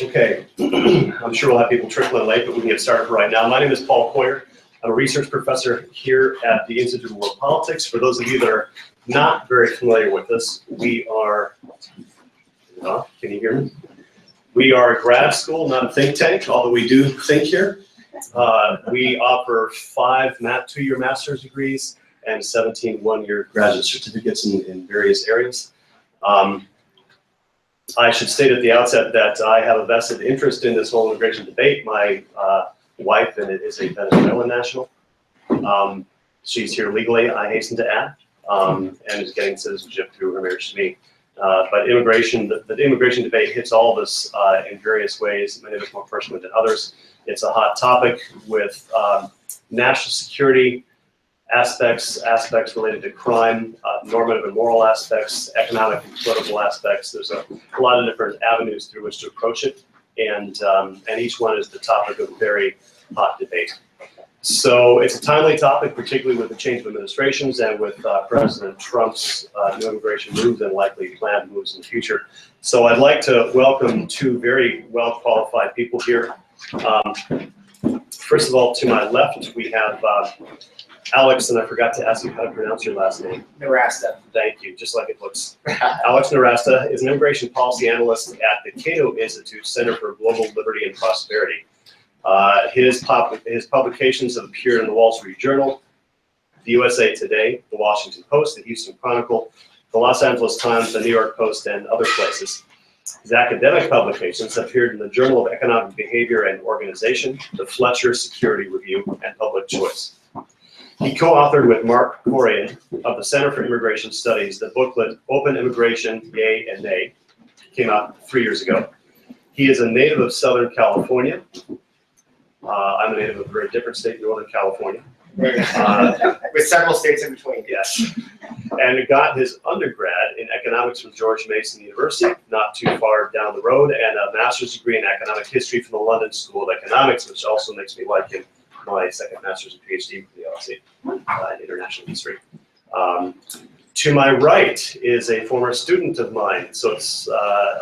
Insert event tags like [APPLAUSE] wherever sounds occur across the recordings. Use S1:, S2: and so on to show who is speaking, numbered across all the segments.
S1: Okay, [CLEARS THROAT] I'm sure we'll have people trickling late, but we can get started right now. My name is Paul Coyer. I'm a research professor here at the Institute of World Politics. For those of you that are not very familiar with us, we are, uh, can you hear me? We are a grad school, not a think tank, although we do think here. Uh, we offer five two-year master's degrees and 17 one-year graduate certificates in, in various areas. Um, I should state at the outset that I have a vested interest in this whole immigration debate. My uh, wife and it is a Venezuelan national. Um, she's here legally, I hasten to add, um, and is getting citizenship through her marriage to me. Uh, but immigration, the, the immigration debate hits all of us uh, in various ways, many of us more personally than others. It's a hot topic with um, national security aspects, aspects related to crime, uh, normative and moral aspects, economic and political aspects. There's a, a lot of different avenues through which to approach it, and um, and each one is the topic of very hot debate. So it's a timely topic, particularly with the change of administrations and with uh, President Trump's uh, new immigration moves and likely planned moves in the future. So I'd like to welcome two very well qualified people here. Um, first of all, to my left, we have uh, Alex, and I forgot to ask you how to pronounce your last name.
S2: Nowrasteh.
S1: Thank you, just like it looks. Alex Nowrasteh is an immigration policy analyst at the Cato Institute Center for Global Liberty and Prosperity. Uh, his, pub- his publications have appeared in the Wall Street Journal, the USA Today, the Washington Post, the Houston Chronicle, the Los Angeles Times, the New York Post, and other places. His academic publications have appeared in the Journal of Economic Behavior and Organization, the Fletcher Security Review, and Public Choice. He co-authored with Mark Krikorian of the Center for Immigration Studies the booklet Open Immigration, Yea and Nay, came out three years ago. He is a native of Southern California. Uh, I'm a native of a very different state, Northern California. Uh,
S2: With several states in between.
S1: Yes. And got his undergrad in economics from George Mason University, not too far down the road, and a master's degree in economic history from the London School of Economics, which also makes me like him. My second master's and PhD from the LSE uh, in international history. Um, to my right is a former student of mine. So it's, uh,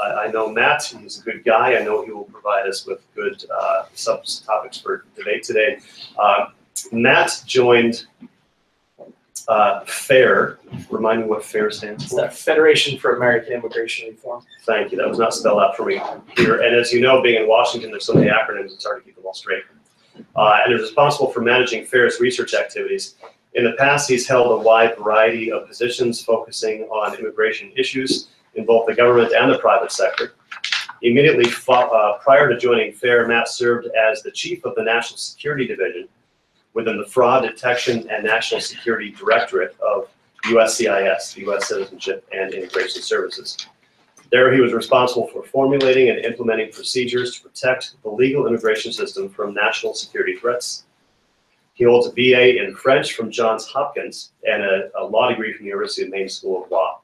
S1: I, I know Matt, he's a good guy. I know he will provide us with good uh, subtopics for debate today. Uh, Matt joined uh, FAIR. Remind me what FAIR stands
S3: It's
S1: for.
S3: the Federation for American Immigration Reform.
S1: Thank you. That was not spelled out for me here. And as you know, being in Washington, there's so many acronyms, it's hard to keep them all straight. Uh, and is responsible for managing FAIR's research activities. In the past, he's held a wide variety of positions focusing on immigration issues in both the government and the private sector. Immediately uh, prior to joining FAIR, Matt served as the chief of the National Security Division within the Fraud Detection and National Security Directorate of USCIS, the U.S. Citizenship and Immigration Services. There, he was responsible for formulating and implementing procedures to protect the legal immigration system from national security threats. He holds a BA in French from Johns Hopkins and a, a law degree from the University of Maine School of Law.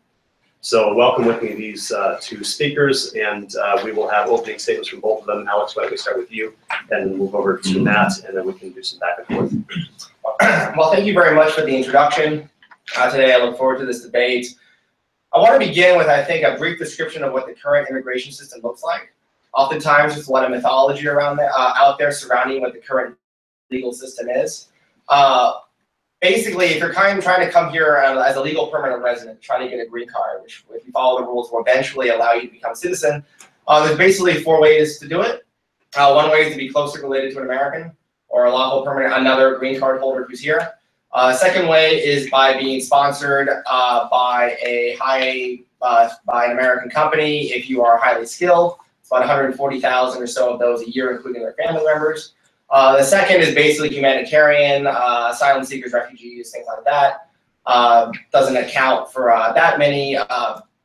S1: So welcome with me these uh, two speakers, and uh, we will have opening statements from both of them. Alex, why don't we start with you, and then move over to Matt, and then we can do some back and forth. [CLEARS THROAT]
S2: Well, thank you very much for the introduction. Uh, today, I look forward to this debate. I want to begin with, I think, a brief description of what the current immigration system looks like. Oftentimes, there's a lot of mythology around uh, out there surrounding what the current legal system is. Uh, basically, if you're kind of trying to come here uh, as a legal permanent resident, trying to get a green card, which, if you follow the rules, will eventually allow you to become a citizen, uh, there's basically four ways to do it. Uh, one way is to be closely related to an American or a lawful permanent, another green card holder who's here. Uh, second way is by being sponsored uh, by a high uh, by an American company. If you are highly skilled, it's about 140,000 or so of those a year, including their family members. Uh, the second is basically humanitarian, uh, asylum seekers, refugees, things like that. Uh, doesn't account for that many.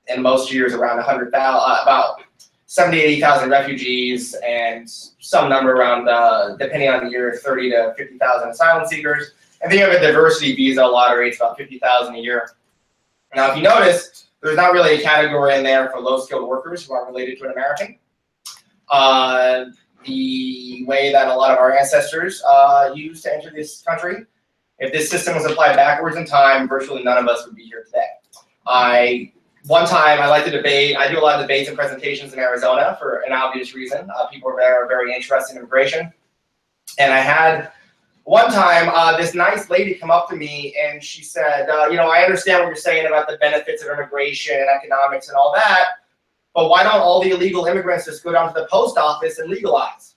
S2: In most years, around 100,000, uh, about 70, 80,000 refugees, and some number around, depending on the year, 30 to 50,000 asylum seekers. And then you have a diversity visa lottery, it's about 50,000 a year. Now, if you notice, there's not really a category in there for low skilled workers who aren't related to an American. Uh, the way that a lot of our ancestors uh, used to enter this country. If this system was applied backwards in time, virtually none of us would be here today. I one time I like to debate. I do a lot of debates and presentations in Arizona for an obvious reason. Uh, people are very interested in immigration. And I had one time uh, this nice lady come up to me and she said, uh, You know, I understand what you're saying about the benefits of immigration and economics and all that, but why don't all the illegal immigrants just go down to the post office and legalize?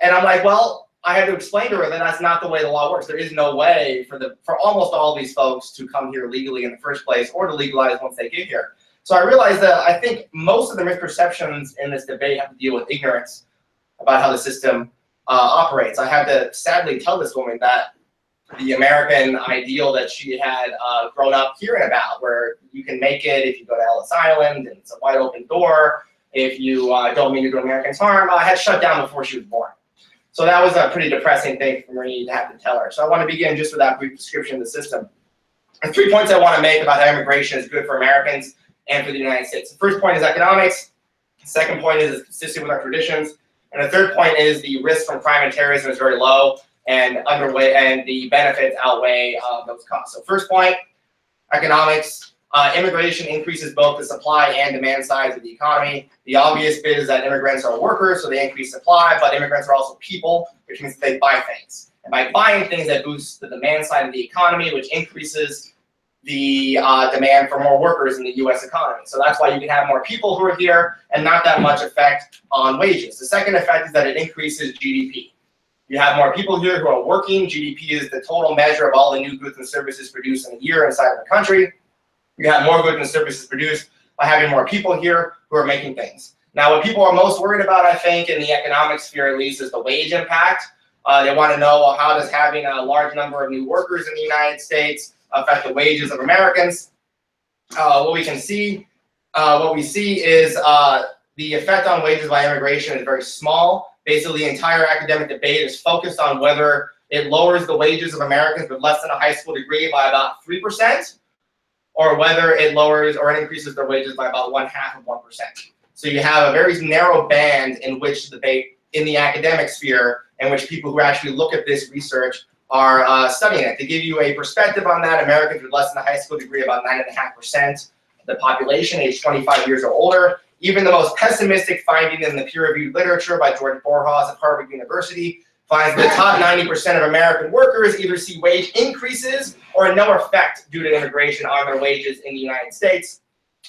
S2: And I'm like, Well, I had to explain to her that that's not the way the law works. There is no way for the for almost all these folks to come here legally in the first place or to legalize once they get here. So I realized that I think most of the misperceptions in this debate have to deal with ignorance about how the system operates. I had to sadly tell this woman that the American ideal that she had uh, grown up hearing about, where you can make it if you go to Ellis Island and it's a wide open door, if you uh, don't mean to do Americans harm, uh, had shut down before she was born. So that was a pretty depressing thing for me to have to tell her. So I want to begin just with that brief description of the system. And three points I want to make about how immigration is good for Americans and for the United States. The first point is economics. The second point is it's consistent with our traditions. And the third point is the risk from crime and terrorism is very low and underway, and the benefits outweigh uh, those costs. So first point, economics. Uh, immigration increases both the supply and demand sides of the economy. The obvious bit is that immigrants are workers, so they increase supply, but immigrants are also people, which means they buy things. And by buying things, that boosts the demand side of the economy, which increases the uh, demand for more workers in the U.S. economy. So that's why you can have more people who are here and not that much effect on wages. The second effect is that it increases GDP. You have more people here who are working. GDP is the total measure of all the new goods and services produced in a year inside of the country. You have more goods and services produced by having more people here who are making things. Now, what people are most worried about, I think, in the economic sphere at least, is the wage impact. Uh, they want to know, well, how does having a large number of new workers in the United States affect the wages of Americans? Uh, what we can see, uh, what we see is uh, the effect on wages by immigration is very small. Basically, the entire academic debate is focused on whether it lowers the wages of Americans with less than a high school degree by about 3%, or whether it lowers or increases their wages by about one half of 1%. So you have a very narrow band in which the debate in the academic sphere in which people who actually look at this research are uh, studying it. To give you a perspective on that, Americans with less than a high school degree, about 9.5% of the population aged 25 years or older. Even the most pessimistic finding in the peer-reviewed literature by George Borjas at Harvard University finds the top 90% of American workers either see wage increases or no effect due to immigration on their wages in the United States,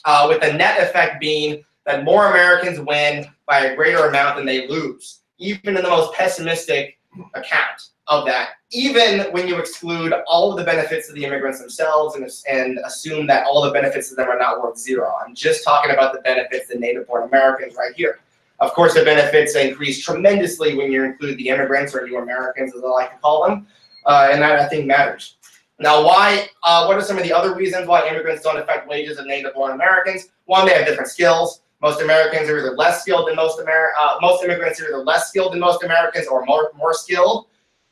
S2: uh, with the net effect being that more Americans win by a greater amount than they lose, even in the most pessimistic account of that, even when you exclude all of the benefits of the immigrants themselves and, and assume that all the benefits of them are not worth zero. I'm just talking about the benefits of native born Americans right here. Of course, the benefits increase tremendously when you include the immigrants or new Americans, as I like to call them, uh, and that I think matters. Now, why? Uh, what are some of the other reasons why immigrants don't affect wages of native born Americans? One, they have different skills. Most Americans are either less skilled than most Amer- uh, most immigrants are either less skilled than most Americans or more more skilled.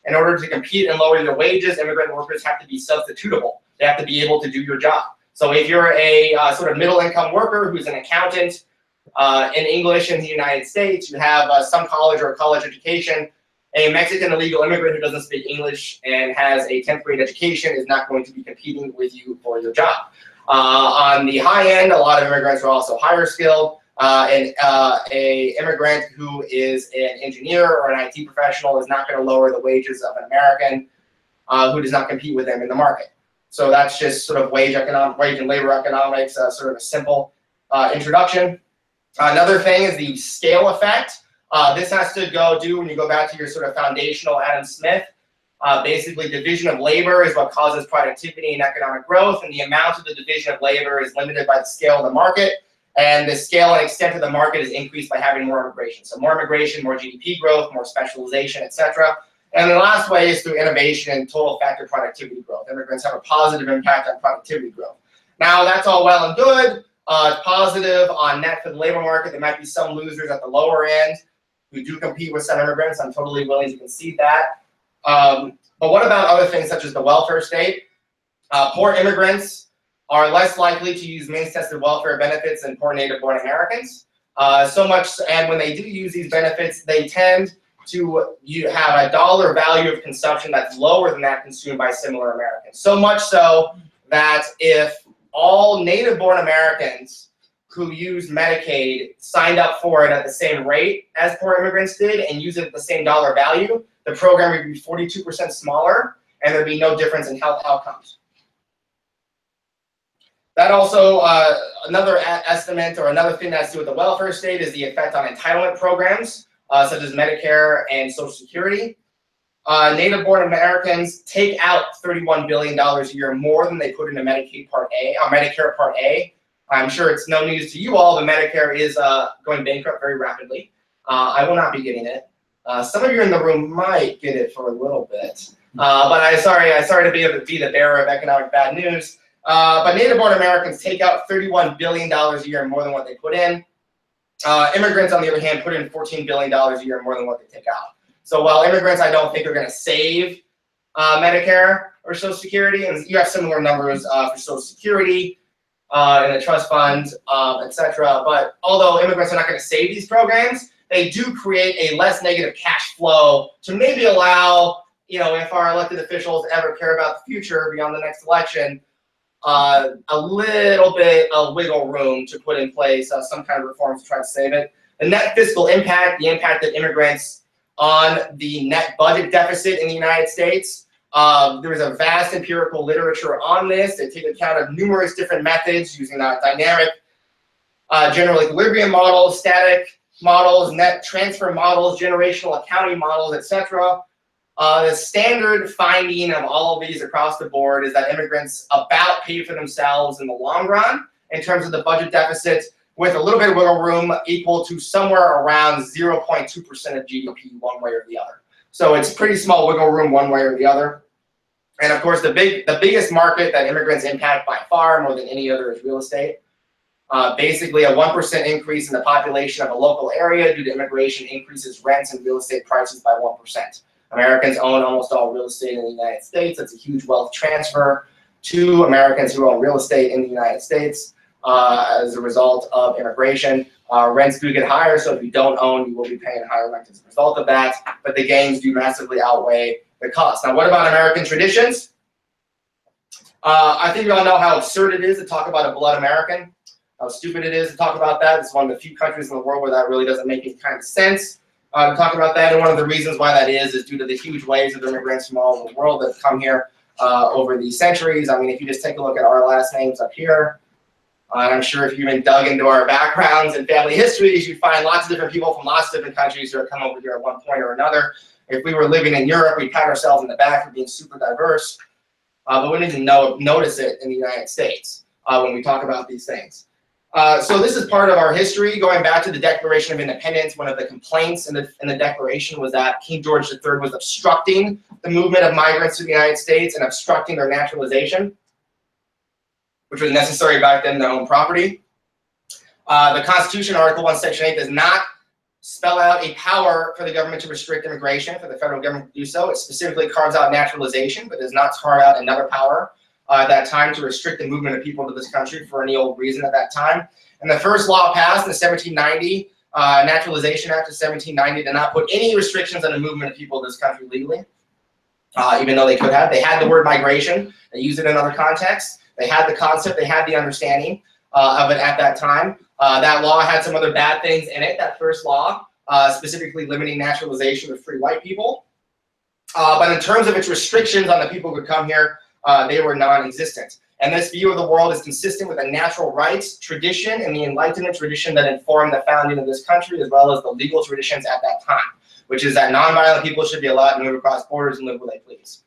S2: In order to compete and lower their wages, immigrant workers have to be substitutable. They have to be able to do your job. So if you're a uh, sort of middle income worker who's an accountant uh, in English in the United States, you have uh, some college or college education. A Mexican illegal immigrant who doesn't speak English and has a 10th grade education is not going to be competing with you for your job. Uh, on the high end, a lot of immigrants are also higher skilled. Uh, and uh, a immigrant who is an engineer or an IT professional is not going to lower the wages of an American uh, who does not compete with them in the market. So that's just sort of wage economic, wage and labor economics, uh, sort of a simple uh, introduction. Another thing is the scale effect. Uh, this has to go do when you go back to your sort of foundational Adam Smith. basically, division of labor is what causes productivity and economic growth, and the amount of the division of labor is limited by the scale of the market and the scale and extent of the market is increased by having more immigration. So more immigration, more GDP growth, more specialization, etc. And the last way is through innovation and total factor productivity growth. Immigrants have a positive impact on productivity growth. Now that's all well and good. Uh, positive on net for the labor market. There might be some losers at the lower end who do compete with some immigrants. I'm totally willing to concede that. Um, but what about other things such as the welfare state? Uh, poor immigrants are less likely to use means tested welfare benefits than poor native born Americans. Uh, so much, and when they do use these benefits, they tend to you have a dollar value of consumption that's lower than that consumed by similar Americans. So much so that if all native-born Americans who use Medicaid signed up for it at the same rate as poor immigrants did and use it at the same dollar value, the program would be 42% smaller and there'd be no difference in health outcomes. That also, uh, another estimate or another thing that's to do with the welfare state is the effect on entitlement programs, uh, such as Medicare and Social Security. Uh, native-born Americans take out $31 billion a year more than they put into Medicaid Part A, or Medicare Part A. I'm sure it's no news to you all, but Medicare is uh, going bankrupt very rapidly. Uh, I will not be getting it. Uh, some of you in the room might get it for a little bit, uh, but I sorry, I sorry to be, be the bearer of economic bad news. Uh, but native-born Americans take out $31 billion a year more than what they put in. Uh, immigrants, on the other hand, put in $14 billion a year more than what they take out. So while immigrants, I don't think are going to save uh, Medicare or Social Security, and you have similar numbers uh, for Social Security uh, and the trust fund, um, et cetera. But although immigrants are not going to save these programs, they do create a less negative cash flow to maybe allow, you know, if our elected officials ever care about the future beyond the next election, uh, a little bit of wiggle room to put in place uh, some kind of reforms to try to save it. The net fiscal impact, the impact of immigrants on the net budget deficit in the United States. Um, there's a vast empirical literature on this. They take account of numerous different methods using uh, dynamic uh, general equilibrium models, static models, net transfer models, generational accounting models, etc. Uh, the standard finding of all of these across the board is that immigrants about pay for themselves in the long run in terms of the budget deficit with a little bit of wiggle room equal to somewhere around 0.2% of GDP one way or the other. So it's pretty small wiggle room one way or the other. And of course, the big, the biggest market that immigrants impact by far more than any other is real estate. Uh, basically, a 1% increase in the population of a local area due to immigration increases rents and real estate prices by 1%. Americans own almost all real estate in the United States. It's a huge wealth transfer to Americans who own real estate in the United States uh, as a result of immigration. Uh, rents do get higher, so if you don't own, you will be paying higher rent as a result of that, but the gains do massively outweigh the cost. Now, what about American traditions? Uh, I think we all know how absurd it is to talk about a blood American, how stupid it is to talk about that. It's one of the few countries in the world where that really doesn't make any kind of sense to talk about that. And one of the reasons why that is is due to the huge waves of immigrants from all over the world that have come here uh, over the centuries. I mean, if you just take a look at our last names up here, uh, and I'm sure if you even dug into our backgrounds and family histories, you'd find lots of different people from lots of different countries who have come over here at one point or another. If we were living in Europe, we'd pat ourselves in the back for being super diverse, uh, but we didn't know, notice it in the United States uh, when we talk about these things. Uh, so this is part of our history. Going back to the Declaration of Independence, one of the complaints in the, in the Declaration was that King George III was obstructing the movement of migrants to the United States and obstructing their naturalization which was necessary back then to own property. Uh, the Constitution, Article 1, Section 8, does not spell out a power for the government to restrict immigration, for the federal government to do so. It specifically carves out naturalization, but does not carve out another power uh, at that time to restrict the movement of people to this country for any old reason at that time. And the first law passed in 1790, uh, Naturalization Act of 1790, did not put any restrictions on the movement of people to this country legally, uh, even though they could have. They had the word migration. They used it in other contexts. They had the concept, they had the understanding uh, of it at that time. Uh, that law had some other bad things in it, that first law, uh, specifically limiting naturalization of free white people. But in terms of its restrictions on the people who could come here, uh, they were non-existent. And this view of the world is consistent with a natural rights tradition and the Enlightenment tradition that informed the founding of this country, as well as the legal traditions at that time, which is that nonviolent people should be allowed to move across borders and live where they please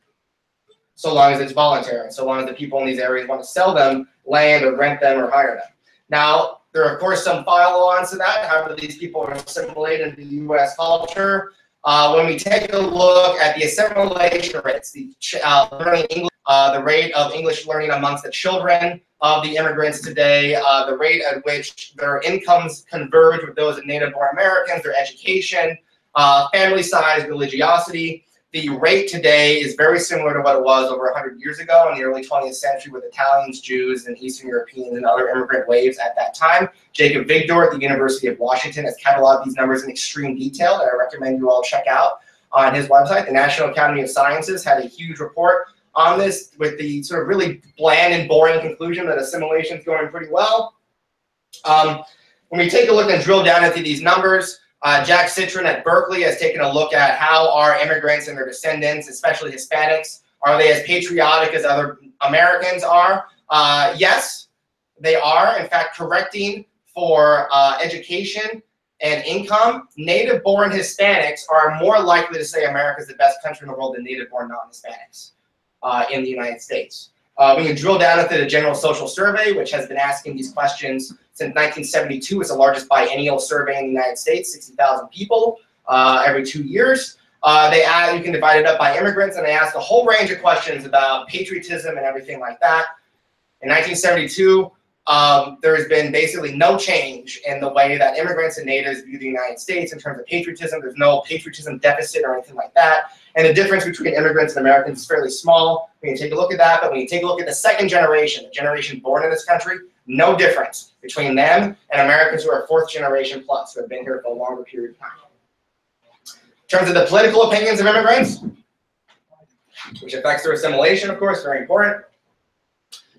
S2: so long as it's voluntary, so long as the people in these areas want to sell them land or rent them or hire them. Now, there are of course some follow-ons to that. However, these people are assimilated into the U.S. culture. Uh, when we take a look at the assimilation rates, the uh, learning English, uh, the rate of English learning amongst the children of the immigrants today, uh, the rate at which their incomes converge with those of native-born Americans, their education, uh, family size, religiosity, the rate today is very similar to what it was over 100 years ago in the early 20th century with Italians, Jews, and Eastern Europeans and other immigrant waves at that time. Jacob Vigdor at the University of Washington has cataloged these numbers in extreme detail that I recommend you all check out on his website. The National Academy of Sciences had a huge report on this with the sort of really bland and boring conclusion that assimilation is going pretty well. Um, when we take a look and drill down into these numbers, uh, Jack Citrin at Berkeley has taken a look at how are immigrants and their descendants, especially Hispanics, are they as patriotic as other Americans are? Uh, yes, they are. In fact, correcting for uh, education and income, native-born Hispanics are more likely to say America is the best country in the world than native-born non-Hispanics uh, in the United States. Uh, we can drill down into the General Social Survey, which has been asking these questions since 1972. It's the largest biennial survey in the United States, 60,000 people uh, every two years. Uh, they add, you can divide it up by immigrants, and they ask a whole range of questions about patriotism and everything like that. In 1972, um, there has been basically no change in the way that immigrants and natives view the United States in terms of patriotism. There's no patriotism deficit or anything like that. And the difference between immigrants and Americans is fairly small. We can take a look at that, but when you take a look at the second generation, the generation born in this country, no difference between them and Americans who are fourth generation plus, who have been here for a longer period of time. In terms of the political opinions of immigrants, which affects their assimilation, of course, very important.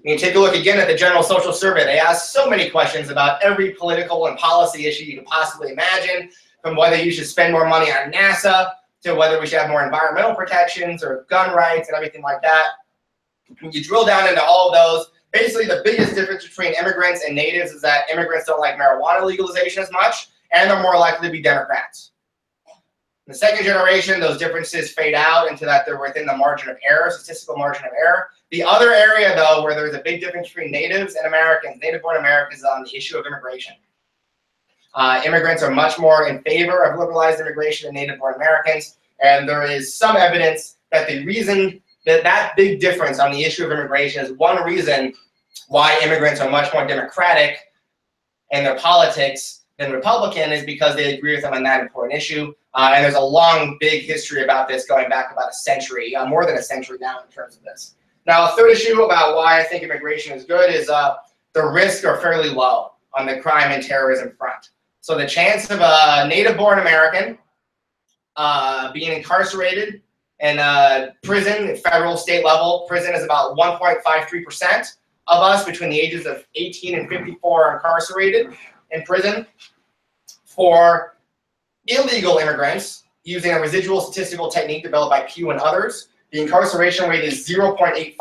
S2: You take a look again at the General Social Survey. They ask so many questions about every political and policy issue you could possibly imagine, from whether you should spend more money on NASA to whether we should have more environmental protections or gun rights and everything like that. When you drill down into all of those, basically the biggest difference between immigrants and natives is that immigrants don't like marijuana legalization as much, and they're more likely to be Democrats. In the second generation, those differences fade out into that they're within the margin of error, statistical margin of error. The other area, though, where there's a big difference between natives and Americans, native-born Americans, is on the issue of immigration. Uh, immigrants are much more in favor of liberalized immigration than native-born Americans, and there is some evidence that the reason that that big difference on the issue of immigration is one reason why immigrants are much more democratic in their politics than Republican is because they agree with them on that important issue. Uh, and there's a long, big history about this going back about a century, uh, more than a century now in terms of this. Now, a third issue about why I think immigration is good is uh, the risks are fairly low on the crime and terrorism front. So the chance of a native-born American uh, being incarcerated in prison, federal, state level prison is about 1.53% of us between the ages of 18 and 54 are incarcerated in prison. For illegal immigrants, using a residual statistical technique developed by Pew and others, the incarceration rate is 0.85%,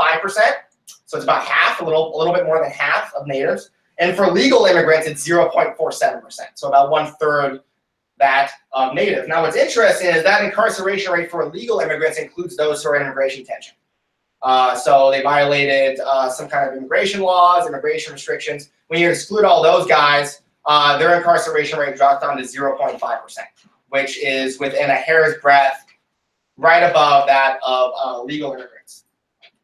S2: so it's about half, a little, a little bit more than half of natives. And for legal immigrants, it's 0.47%, so about one third that of natives. Now, what's interesting is that incarceration rate for illegal immigrants includes those who are in immigration detention. Uh, so they violated uh, some kind of immigration laws, immigration restrictions. When you exclude all those guys, uh, their incarceration rate drops down to 0.5%, which is within a hair's breadth right above that of uh, legal immigrants.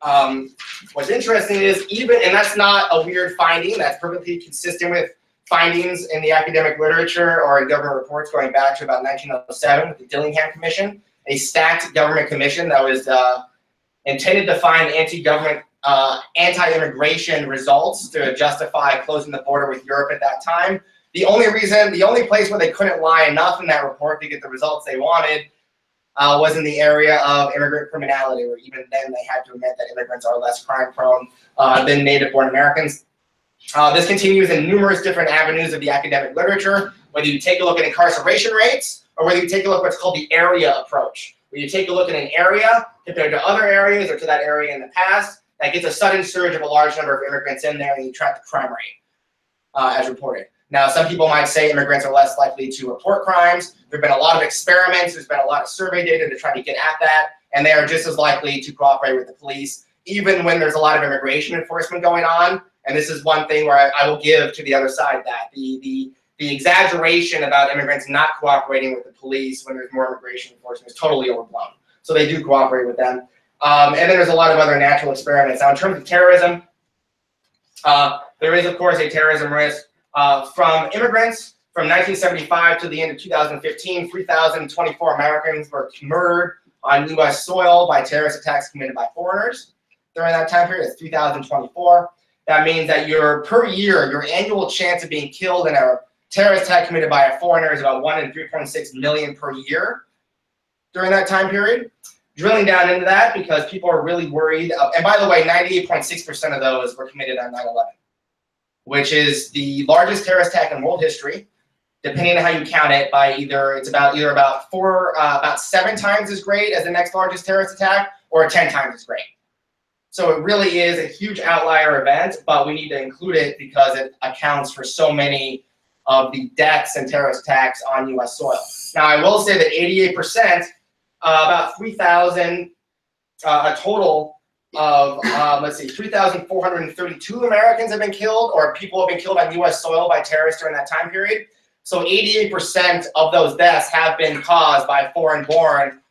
S2: Um, what's interesting is even, and that's not a weird finding, that's perfectly consistent with findings in the academic literature or in government reports going back to about 1907 with the Dillingham Commission, a stacked government commission that was uh, intended to find anti-government, uh, anti-immigration results to justify closing the border with Europe at that time. The only reason, the only place where they couldn't lie enough in that report to get the results they wanted uh, was in the area of immigrant criminality, where even then they had to admit that immigrants are less crime prone uh, than native-born Americans. Uh, this continues in numerous different avenues of the academic literature, whether you take a look at incarceration rates or whether you take a look at what's called the area approach, where you take a look at an area compared to other areas or to that area in the past, that gets a sudden surge of a large number of immigrants in there and you track the crime rate uh, as reported. Now, some people might say immigrants are less likely to report crimes. There have been a lot of experiments, there's been a lot of survey data to try to get at that, and they are just as likely to cooperate with the police, even when there's a lot of immigration enforcement going on. And this is one thing where I, I will give to the other side that the, the, the exaggeration about immigrants not cooperating with the police when there's more immigration enforcement is totally overblown. So they do cooperate with them. Um, and then there's a lot of other natural experiments. Now, in terms of terrorism, uh, there is, of course, a terrorism risk uh, from immigrants. From 1975 to the end of 2015, 3,024 Americans were murdered on U.S. soil by terrorist attacks committed by foreigners. During that time period, it's 3,024. That means that your per year, your annual chance of being killed in a terrorist attack committed by a foreigner is about 1 in 3.6 million per year during that time period. Drilling down into that because people are really worried. uh, and by the way, 98.6% of those were committed on 9 11, which is the largest terrorist attack in world history. Depending on how you count it, by either it's about either about four, uh, about seven times as great as the next largest terrorist attack, or 10 times as great. So it really is a huge outlier event, but we need to include it because it accounts for so many of the deaths and terrorist attacks on U.S. soil. Now, I will say that 88%, uh, about 3,000, uh, a total of, um, let's see, 3,432 Americans have been killed, or people have been killed on U.S. soil by terrorists during that time period. So 88% of those deaths have been caused by foreign-born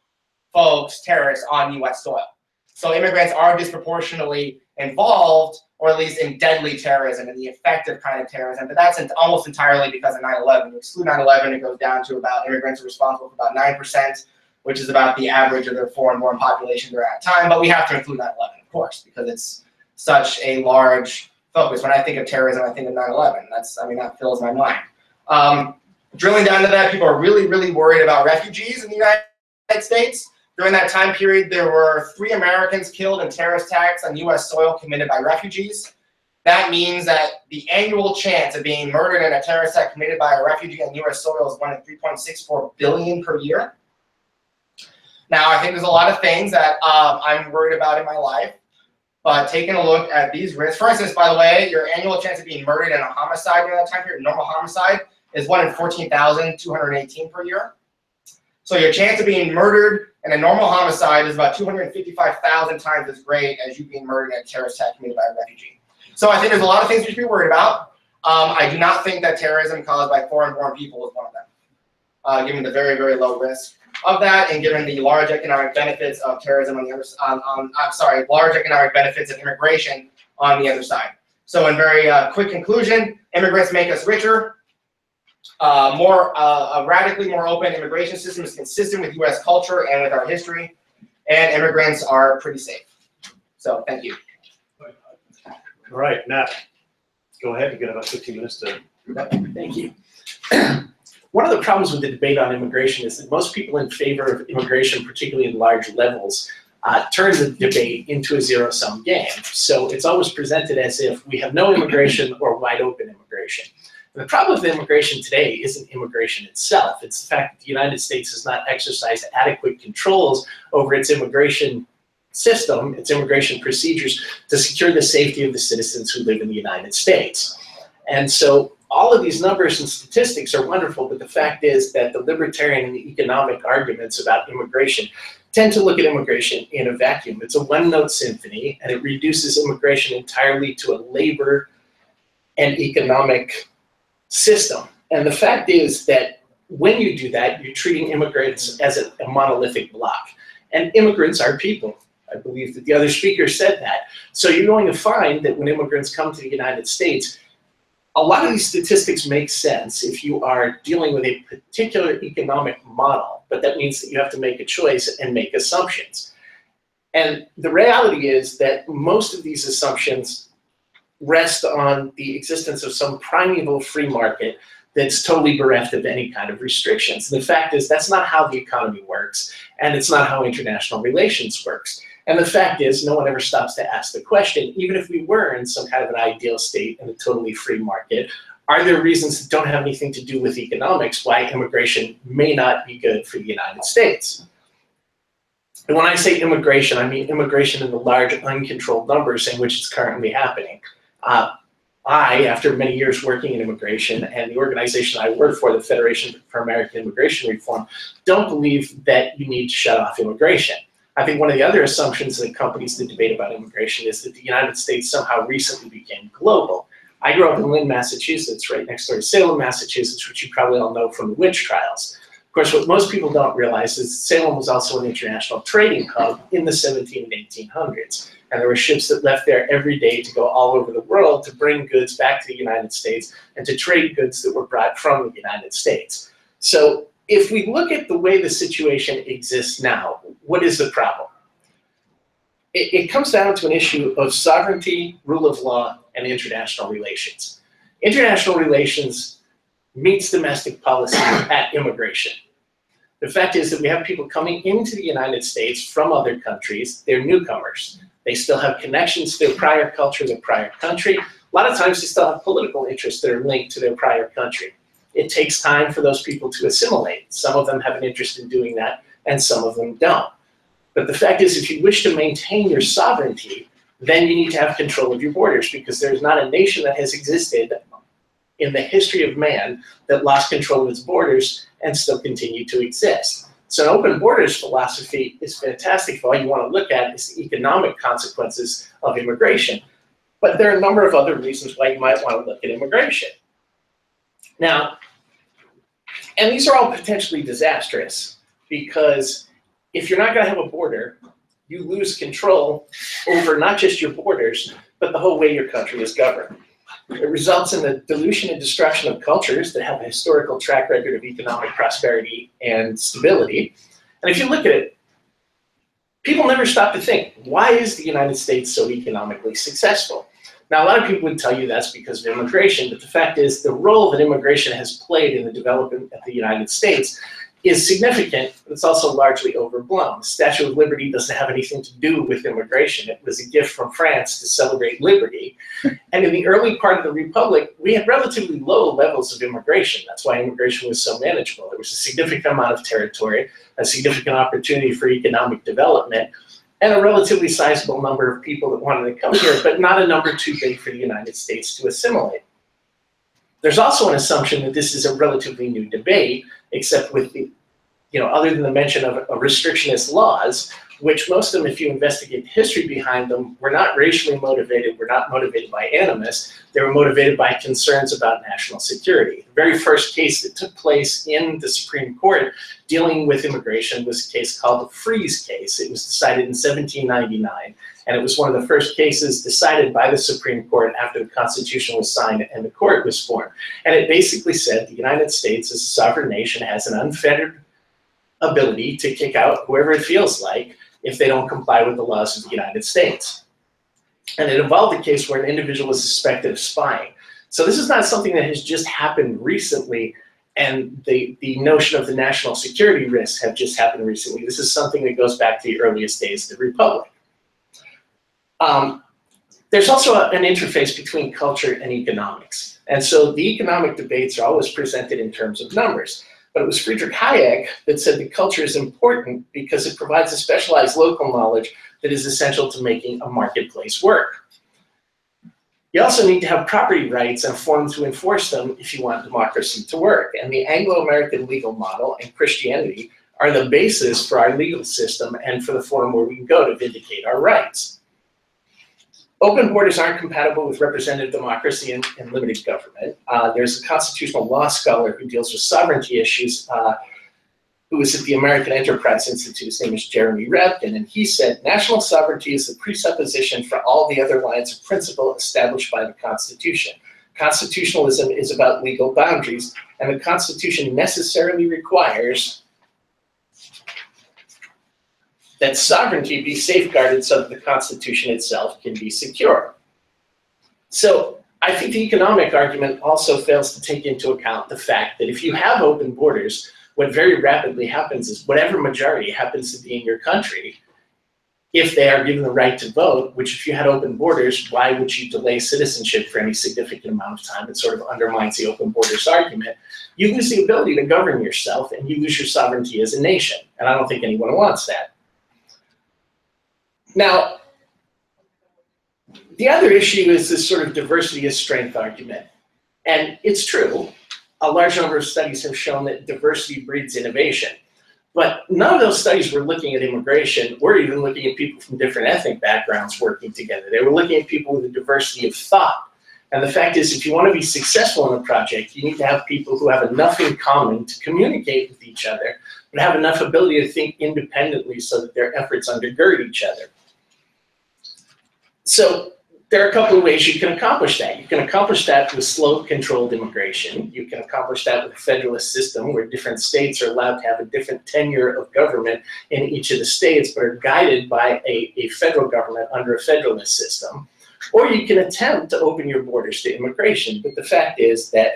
S2: folks, terrorists on U.S. soil. So immigrants are disproportionately involved, or at least in deadly terrorism and the effective kind of terrorism. But that's almost entirely because of 9/11. You exclude 9/11, it goes down to about immigrants are responsible for about nine percent, which is about the average of their foreign-born population that time. But we have to include 9/11, of course, because it's such a large focus. When I think of terrorism, I think of 9/11. That's, I mean, that fills my mind. Um, drilling down to that, people are really, really worried about refugees in the United States. During that time period, there were three Americans killed in terrorist attacks on U.S. soil committed by refugees. That means that the annual chance of being murdered in a terrorist attack committed by a refugee on U.S. soil is one in 3.64 billion per year. Now, I think there's a lot of things that um, I'm worried about in my life, but taking a look at these risks, for instance, by the way, your annual chance of being murdered in a homicide during that time period, normal homicide, is one in 14,218 per year. So your chance of being murdered in a normal homicide is about 255,000 times as great as you being murdered in a terrorist attack committed by a refugee. So I think there's a lot of things we should be worried about. Um, I do not think that terrorism caused by foreign-born people is one of them, uh, given the very, very low risk of that, and given the large economic benefits of terrorism on the other. On, on I'm sorry, large economic benefits of immigration on the other side. So, in very uh, quick conclusion, immigrants make us richer. Uh, more uh, a radically more open immigration system is consistent with U.S. culture and with our history, and immigrants are pretty safe. So, thank you.
S1: All right, Matt, go ahead. You got about 15 minutes to.
S3: Thank you. [CLEARS THROAT] One of the problems with the debate on immigration is that most people in favor of immigration, particularly in large levels, uh, turn the debate into a zero-sum game. So it's always presented as if we have no immigration or wide open immigration. And the problem with immigration today isn't immigration itself. It's the fact that the United States has not exercised adequate controls over its immigration system, its immigration procedures to secure the safety of the citizens who live in the United States. And so all of these numbers and statistics are wonderful, but the fact is that the libertarian and the economic arguments about immigration tend to look at immigration in a vacuum. It's a one-note symphony, and it reduces immigration entirely to a labor and economic system. And the fact is that when you do that, you're treating immigrants as a, a monolithic block. And immigrants are people. I believe that the other speaker said that. So you're going to find that when immigrants come to the United States, a lot of these statistics make sense if you are dealing with a particular economic model, but that means that you have to make a choice and make assumptions. And the reality is that most of these assumptions rest on the existence of some primeval free market that's totally bereft of any kind of restrictions. The fact is that's not how the economy works, and it's not how international relations works. And the fact is, no one ever stops to ask the question, even if we were in some kind of an ideal state in a totally free market, are there reasons that don't have anything to do with economics why immigration may not be good for the United States? And when I say immigration, I mean immigration in the large uncontrolled numbers in which it's currently happening. Uh, I, after many years working in immigration and the organization I work for, the Federation for American Immigration Reform, don't believe that you need to shut off immigration. I think one of the other assumptions that accompanies the debate about immigration is that the United States somehow recently became global. I grew up in Lynn, Massachusetts, right next door to Salem, Massachusetts, which you probably all know from the witch trials. Course, what most people don't realize is Salem was also an international trading hub in the 17 and 1800s. And there were ships that left there every day to go all over the world to bring goods back to the United States and to trade goods that were brought from the United States. So if we look at the way the situation exists now, what is the problem? It, it, comes down to an issue of sovereignty, rule of law, and international relations. International relations meets domestic policy at immigration. The fact is that we have people coming into the United States from other countries. They're newcomers. They still have connections to their prior culture, their prior country. A lot of times they still have political interests that are linked to their prior country. It takes time for those people to assimilate. Some of them have an interest in doing that, and some of them don't. But the fact is, if you wish to maintain your sovereignty, then you need to have control of your borders because there's not a nation that has existed in the history of man that lost control of its borders and still continue to exist. So an open borders philosophy is fantastic if all you want to look at is the economic consequences of immigration. But there are a number of other reasons why you might want to look at immigration. Now, and these are all potentially disastrous because if you're not going to have a border, you lose control over not just your borders, but the whole way your country is governed. It results in the dilution and destruction of cultures that have a historical track record of economic prosperity and stability. And if you look at it, people never stop to think, why is the United States so economically successful? Now, a lot of people would tell you that's because of immigration, but the fact is the role that immigration has played in the development of the United States is significant, but it's also largely overblown. The Statue of Liberty doesn't have anything to do with immigration. It was a gift from France to celebrate liberty. [LAUGHS] and in the early part of the Republic, we had relatively low levels of immigration. That's why immigration was so manageable. There was a significant amount of territory, a significant opportunity for economic development, and a relatively sizable number of people that wanted to come here, but not a number too big for the United States to assimilate. There's also an assumption that this is a relatively new debate, except with the, you know, other than the mention of, restrictionist laws, which most of them, if you investigate the history behind them, were not racially motivated, were not motivated by animus, they were motivated by concerns about national security. The very first case that took place in the Supreme Court dealing with immigration was a case called the Freeze case. It was decided in 1799, and it was one of the first cases decided by the Supreme Court after the Constitution was signed and the court was formed. And it basically said the United States as a sovereign nation has an unfettered ability to kick out whoever it feels like if they don't comply with the laws of the United States. And it involved a case where an individual was suspected of spying. So this is not something that has just happened recently and the, the notion of the national security risks have just happened recently. This is something that goes back to the earliest days of the Republic. Um, there's also a, an interface between culture and economics. And so the economic debates are always presented in terms of numbers. But it was Friedrich Hayek that said that culture is important because it provides a specialized local knowledge that is essential to making a marketplace work. You also need to have property rights and a form to enforce them if you want democracy to work. And the Anglo-American legal model and Christianity are the basis for our legal system and for the forum where we can go to vindicate our rights. Open borders aren't compatible with representative democracy and, and limited government. Uh, there's a constitutional law scholar who deals with sovereignty issues uh, who was at the American Enterprise Institute. His name is Jeremy Rabkin, and he said national sovereignty is the presupposition for all the other lines of principle established by the Constitution. Constitutionalism is about legal boundaries, and the Constitution necessarily requires that sovereignty be safeguarded so that the Constitution itself can be secure. So I think the economic argument also fails to take into account the fact that if you have open borders, what very rapidly happens is whatever majority happens to be in your country, if they are given the right to vote, which if you had open borders, why would you delay citizenship for any significant amount of time? It sort of undermines the open borders argument. You lose the ability to govern yourself and you lose your sovereignty as a nation. And I don't think anyone wants that. Now, the other issue is this sort of diversity is strength argument. And it's true. A large number of studies have shown that diversity breeds innovation. But none of those studies were looking at immigration or even looking at people from different ethnic backgrounds working together. They were looking at people with a diversity of thought. And the fact is, if you want to be successful in a project, you need to have people who have enough in common to communicate with each other, but have enough ability to think independently so that their efforts undergird each other. So there are a couple of ways you can accomplish that. You can accomplish that with slow, controlled immigration. You can accomplish that with a federalist system where different states are allowed to have a different tenure of government in each of the states, but are guided by a, a federal government under a federalist system. Or you can attempt to open your borders to immigration. But the fact is that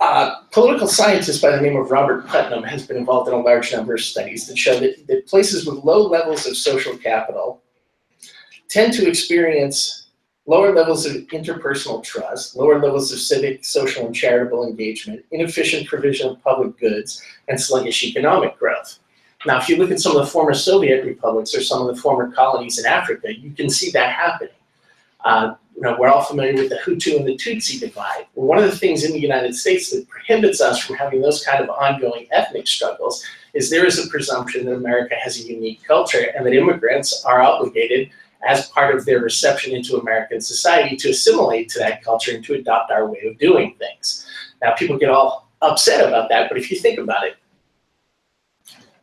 S3: Uh, political scientist by the name of Robert Putnam has been involved in a large number of studies that show that, that places with low levels of social capital tend to experience lower levels of interpersonal trust, lower levels of civic, social, and charitable engagement, inefficient provision of public goods, and sluggish economic growth. Now, if you look at some of the former Soviet republics or some of the former colonies in Africa, you can see that happening. Uh, you know, we're all familiar with the Hutu and the Tutsi divide. One of the things in the United States that prohibits us from having those kind of ongoing ethnic struggles is there is a presumption that America has a unique culture and that immigrants are obligated as part of their reception into American society to assimilate to that culture and to adopt our way of doing things. Now, people get all upset about that, but if you think about it,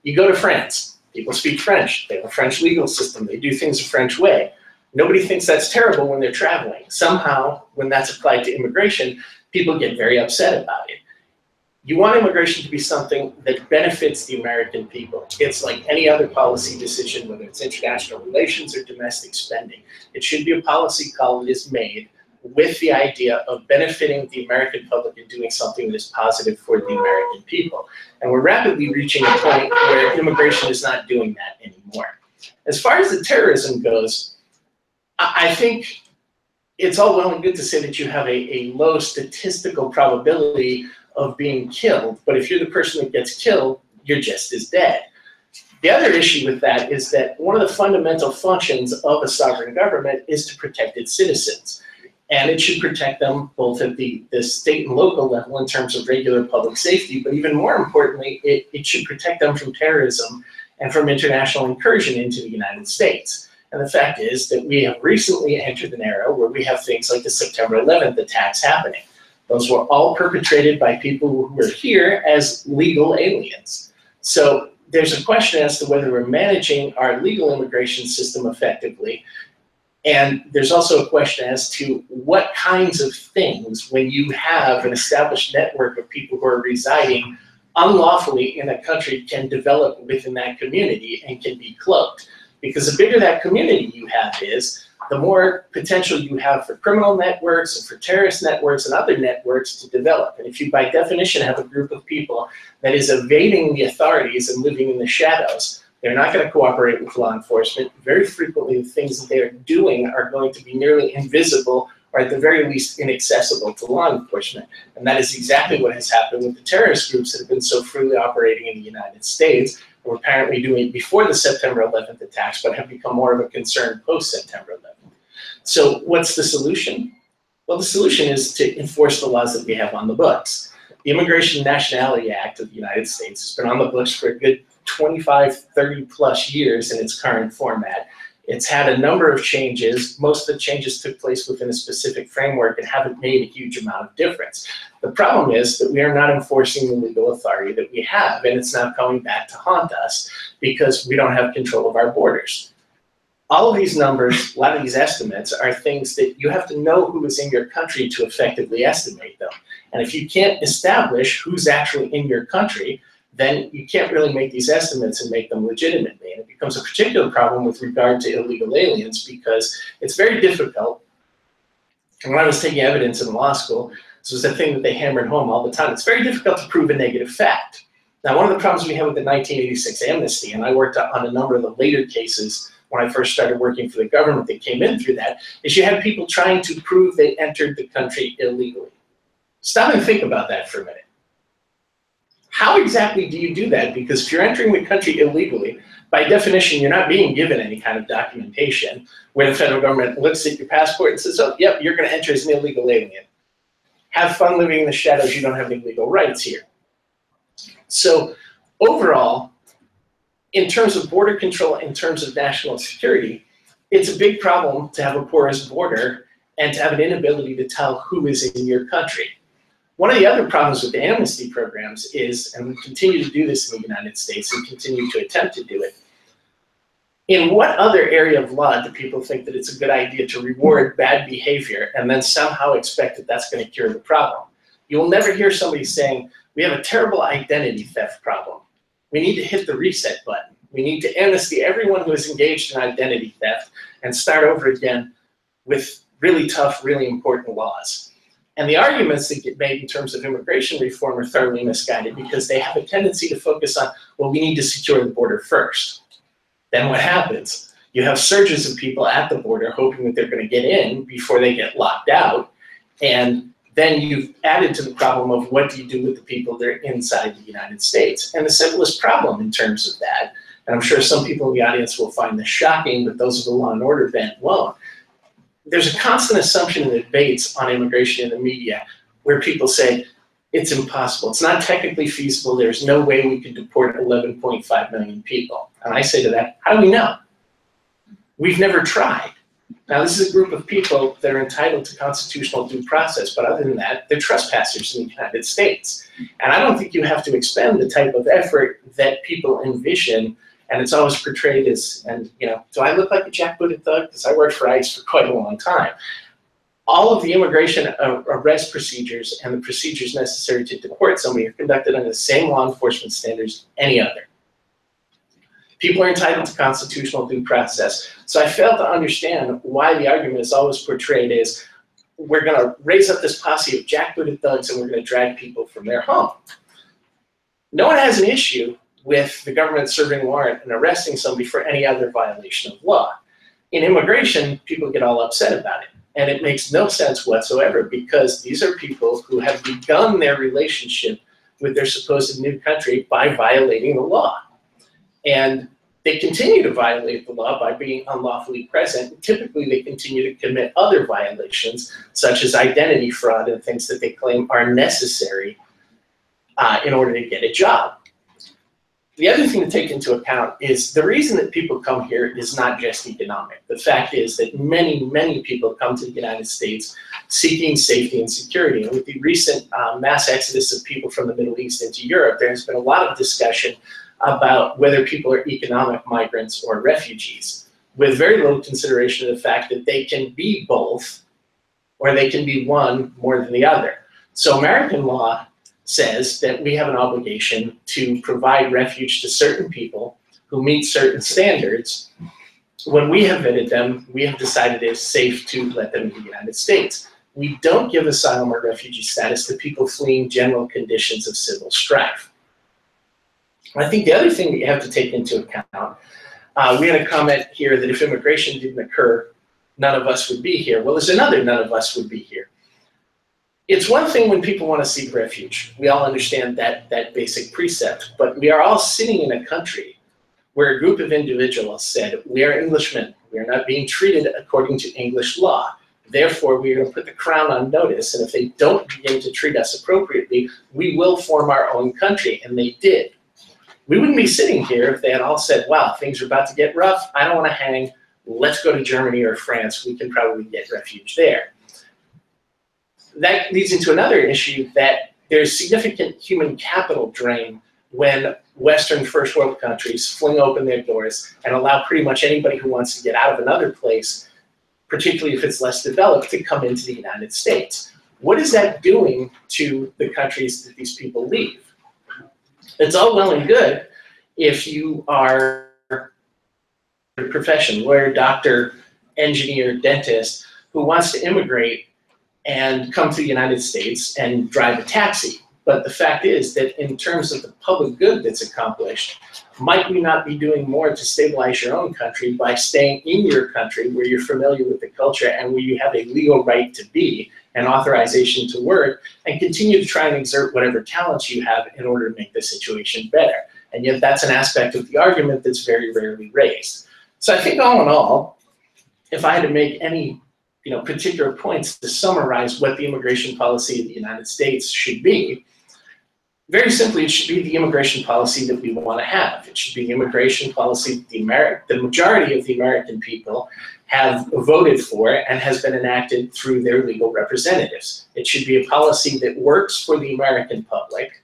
S3: you go to France, people speak French, they have a French legal system, they do things a French way. Nobody thinks that's terrible when they're traveling. Somehow, when that's applied to immigration, people get very upset about it. You want immigration to be something that benefits the American people. It's like any other policy decision, whether it's international relations or domestic spending. It should be a policy call that is made with the idea of benefiting the American public and doing something that is positive for the American people. And we're rapidly reaching a point where immigration is not doing that anymore. As far as the terrorism goes, I, think it's all well and good to say that you have a, a low statistical probability of being killed, but if you're the person that gets killed, you're just as dead. The other issue with that is that one of the fundamental functions of a sovereign government is to protect its citizens. And it should protect them both at the, the state and local level in terms of regular public safety, but even more importantly, it, it should protect them from terrorism and from international incursion into the United States. And the fact is that we have recently entered an era where we have things like the September 11th attacks happening. Those were all perpetrated by people who were here as legal aliens. So there's a question as to whether we're managing our legal immigration system effectively. And there's also a question as to what kinds of things, when you have an established network of people who are residing unlawfully in a country, can develop within that community and can be cloaked. Because the bigger that community you have is, the more potential you have for criminal networks and for terrorist networks and other networks to develop. And if you, by definition, have a group of people that is evading the authorities and living in the shadows, they're not going to cooperate with law enforcement. Very frequently, the things that they are doing are going to be nearly invisible or at the very least inaccessible to law enforcement. And that is exactly what has happened with the terrorist groups that have been so freely operating in the United States were apparently doing before the September 11th attacks, but have become more of a concern post September 11th. So, what's the solution? Well, the solution is to enforce the laws that we have on the books. The Immigration and Nationality Act of the United States has been on the books for a good 25, 30 plus years in its current format. It's had a number of changes. Most of the changes took place within a specific framework and haven't made a huge amount of difference. The problem is that we are not enforcing the legal authority that we have, and it's now coming back to haunt us because we don't have control of our borders. All of these numbers, a lot of these estimates are things that you have to know who is in your country to effectively estimate them. And if you can't establish who's actually in your country, then you can't really make these estimates and make them legitimately. And it becomes a particular problem with regard to illegal aliens because it's very difficult. And when I was taking evidence in law school, this was the thing that they hammered home all the time. It's very difficult to prove a negative fact. Now, one of the problems we had with the 1986 amnesty, and I worked on a number of the later cases when I first started working for the government that came in through that, is you had people trying to prove they entered the country illegally. Stop and think about that for a minute. How exactly do you do that? Because if you're entering the country illegally, by definition, you're not being given any kind of documentation where the federal government looks at your passport and says, oh, yep, you're going to enter as an illegal alien. Have fun living in the shadows. You don't have any legal rights here. So overall, in terms of border control, in terms of national security, it's a big problem to have a porous border and to have an inability to tell who is in your country. One of the other problems with the amnesty programs is, and we continue to do this in the United States and continue to attempt to do it, in what other area of law do people think that it's a good idea to reward bad behavior and then somehow expect that that's going to cure the problem? You will never hear somebody saying, we have a terrible identity theft problem. We need to hit the reset button. We need to amnesty everyone who is engaged in identity theft and start over again with really tough, really important laws. And the arguments that get made in terms of immigration reform are thoroughly misguided because they have a tendency to focus on, well, we need to secure the border first. Then what happens? You have surges of people at the border hoping that they're going to get in before they get locked out. And then you've added to the problem of what do you do with the people that are inside the United States? And the simplest problem in terms of that, and I'm sure some people in the audience will find this shocking, but those of the law and order bent won't. There's a constant assumption in the debates on immigration in the media where people say it's impossible. It's not technically feasible. There's no way we could deport 11.5 million people. And I say to that, how do we know? We've never tried. Now, this is a group of people that are entitled to constitutional due process, but other than that, they're trespassers in the United States. And I don't think you have to expend the type of effort that people envision, and it's always portrayed as, and you know, do I look like a jackbooted thug? Because I worked for ICE for quite a long time. All of the immigration uh, arrest procedures and the procedures necessary to deport somebody are conducted under the same law enforcement standards as any other. People are entitled to constitutional due process. So I fail to understand why the argument is always portrayed as we're going to raise up this posse of jackbooted thugs and we're going to drag people from their home. No one has an issue with the government serving warrant and arresting somebody for any other violation of law. In immigration, people get all upset about it. And it makes no sense whatsoever because these are people who have begun their relationship with their supposed new country by violating the law. And they continue to violate the law by being unlawfully present. Typically, they continue to commit other violations, such as identity fraud and things that they claim are necessary uh, in order to get a job. The other thing to take into account is the reason that people come here is not just economic. The fact is that many, many people come to the United States seeking safety and security. And with the recent uh, mass exodus of people from the Middle East into Europe, there has been a lot of discussion about whether people are economic migrants or refugees, with very little consideration of the fact that they can be both or they can be one more than the other. So American law says that we have an obligation to provide refuge to certain people who meet certain standards. When we have vetted them, we have decided it's safe to let them in the United States. We don't give asylum or refugee status to people fleeing general conditions of civil strife. I think the other thing that you have to take into account, uh, we had a comment here that if immigration didn't occur, none of us would be here. Well, there's another none of us would be here. It's one thing when people want to seek refuge. We all understand that, that basic precept, but we are all sitting in a country where a group of individuals said, we are Englishmen, we are not being treated according to English law. Therefore, we are going to put the crown on notice, and if they don't begin to treat us appropriately, we will form our own country, and they did we wouldn't be sitting here if they had all said, wow, things are about to get rough. I don't want to hang. Let's go to Germany or France. We can probably get refuge there. That leads into another issue that there's significant human capital drain when Western first world countries fling open their doors and allow pretty much anybody who wants to get out of another place, particularly if it's less developed, to come into the United States. What is that doing to the countries that these people leave? It's all well and good if you are a profession, lawyer, doctor, engineer, dentist, who wants to immigrate and come to the United States and drive a taxi. But the fact is that in terms of the public good that's accomplished, might we not be doing more to stabilize your own country by staying in your country where you're familiar with the culture and where you have a legal right to be and authorization to work and continue to try and exert whatever talents you have in order to make the situation better. And yet that's an aspect of the argument that's very rarely raised. So I think all in all, if I had to make any you know, particular points to summarize what the immigration policy of the United States should be, very simply, it should be the immigration policy that we want to have. It should be the immigration policy that the, Ameri- the majority of the American people have voted for and has been enacted through their legal representatives. It should be a policy that works for the American public,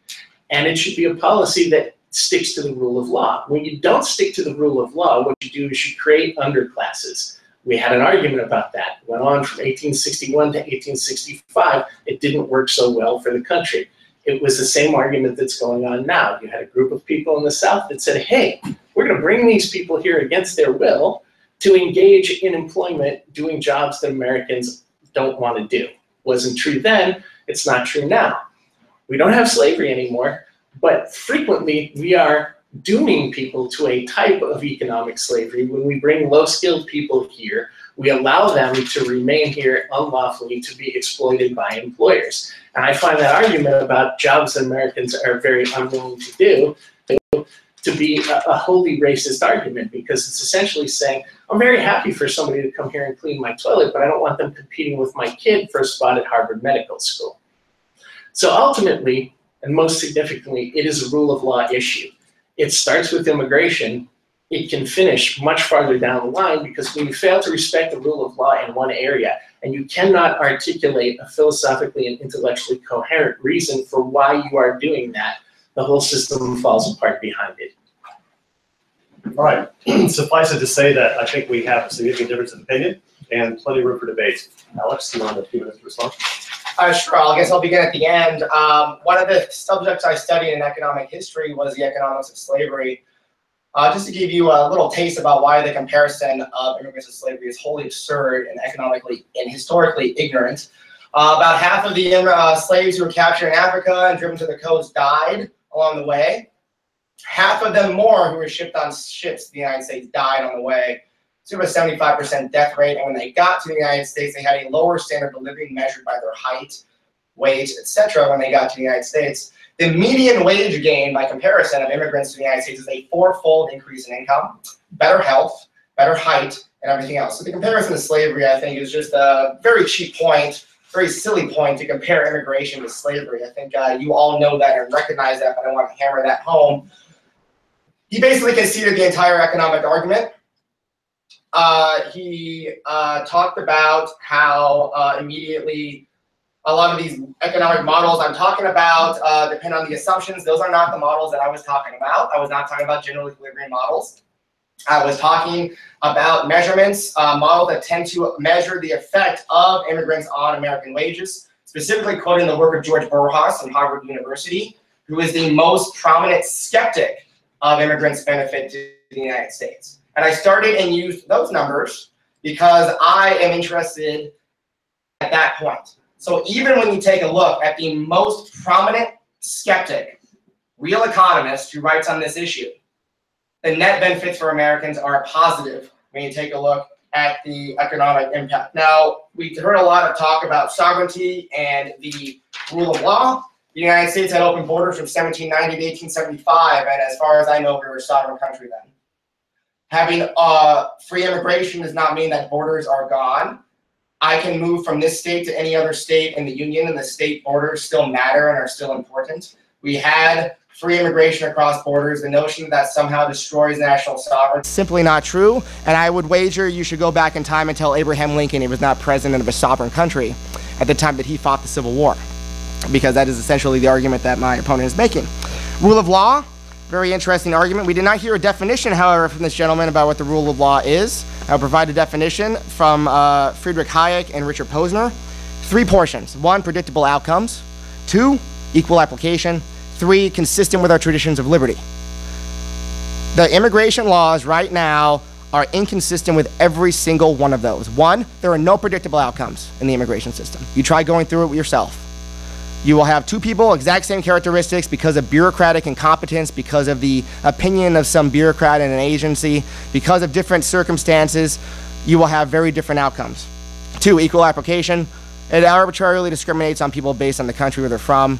S3: and it should be a policy that sticks to the rule of law. When you don't stick to the rule of law, what you do is you create underclasses. We had an argument about that. It went on from 1861 to 1865. It didn't work so well for the country it was the same argument that's going on now. You had a group of people in the South that said, hey, we're going to bring these people here against their will to engage in employment doing jobs that Americans don't want to do. wasn't true then, it's not true now. We don't have slavery anymore, but frequently we are dooming people to a type of economic slavery when we bring low skilled people here. We allow them to remain here unlawfully to be exploited by employers. And I find that argument about jobs that Americans are very unwilling to do to be a, a wholly racist argument because it's essentially saying, I'm very happy for somebody to come here and clean my toilet, but I don't want them competing with my kid for a spot at Harvard Medical School. So ultimately, and most significantly, it is a rule of law issue. It starts with immigration. It can finish much farther down the line because when you fail to respect the rule of law in one area and you cannot articulate a philosophically and intellectually coherent reason for why you are doing that, the whole system falls apart behind it.
S1: All right, [CLEARS THROAT] suffice it to say that I think we have a significant difference of opinion and plenty of room for debate. Alex, you want a few minutes to respond?
S2: Uh, sure, I guess I'll begin at the end. Um, one of the subjects I studied in economic history was the economics of slavery. Uh, just to give you a little taste about why the comparison of immigrants to slavery is wholly absurd and economically and historically ignorant. Uh, about half of the uh, slaves who were captured in Africa and driven to the coast died along the way. Half of them more who were shipped on ships to the United States died on the way. So a 75% death rate. And when they got to the United States, they had a lower standard of living measured by their height, weight, etc. when they got to the United States. The median wage gain by comparison of immigrants to the United States is a fourfold increase in income, better health, better height, and everything else. So the comparison to slavery, I think, is just a very cheap point, very silly point to compare immigration to slavery. I think uh, you all know that and recognize that, but I want to hammer that home. He basically conceded the entire economic argument. Uh, he uh, talked about how uh, immediately a lot of these economic models I'm talking about uh, depend on the assumptions. Those are not the models that I was talking about. I was not talking about general equilibrium models. I was talking about measurements, uh, models that tend to measure the effect of immigrants on American wages, specifically quoting the work of George Borjas from Harvard University, who is the most prominent skeptic of immigrants' benefit to the United States. And I started and used those numbers because I am interested at that point. So even when you take a look at the most prominent skeptic, real economist who writes on this issue, the net benefits for Americans are positive when you take a look at the economic impact. Now, we've heard a lot of talk about sovereignty and the rule of law. The United States had open borders from 1790 to 1875, and as far as I know, we were a sovereign country then. Having uh, free immigration does not mean that borders are gone. I can move from this state to any other state in the union, and the state borders still matter and are still important. We had free immigration across borders. The notion that, that somehow destroys national sovereignty simply not true. And I would wager you should go back in time and tell Abraham Lincoln he was not president of a sovereign country at the time that he fought the Civil War, because that is essentially the argument that my opponent is making. Rule of law very interesting argument. We did not hear a definition, however, from this gentleman about what the rule of law is. I'll provide a definition from uh, Friedrich Hayek and Richard Posner. Three portions. One, predictable outcomes. Two, equal application. Three, consistent with our traditions of liberty. The immigration laws right now are inconsistent with every single one of those. One, there are no predictable outcomes in the immigration system. You try going through it yourself. You will have two people, exact same characteristics, because of bureaucratic incompetence, because of the opinion of some bureaucrat in an agency, because of different circumstances, you will have very different outcomes. Two, equal application. It arbitrarily discriminates on people based on the country where they're from.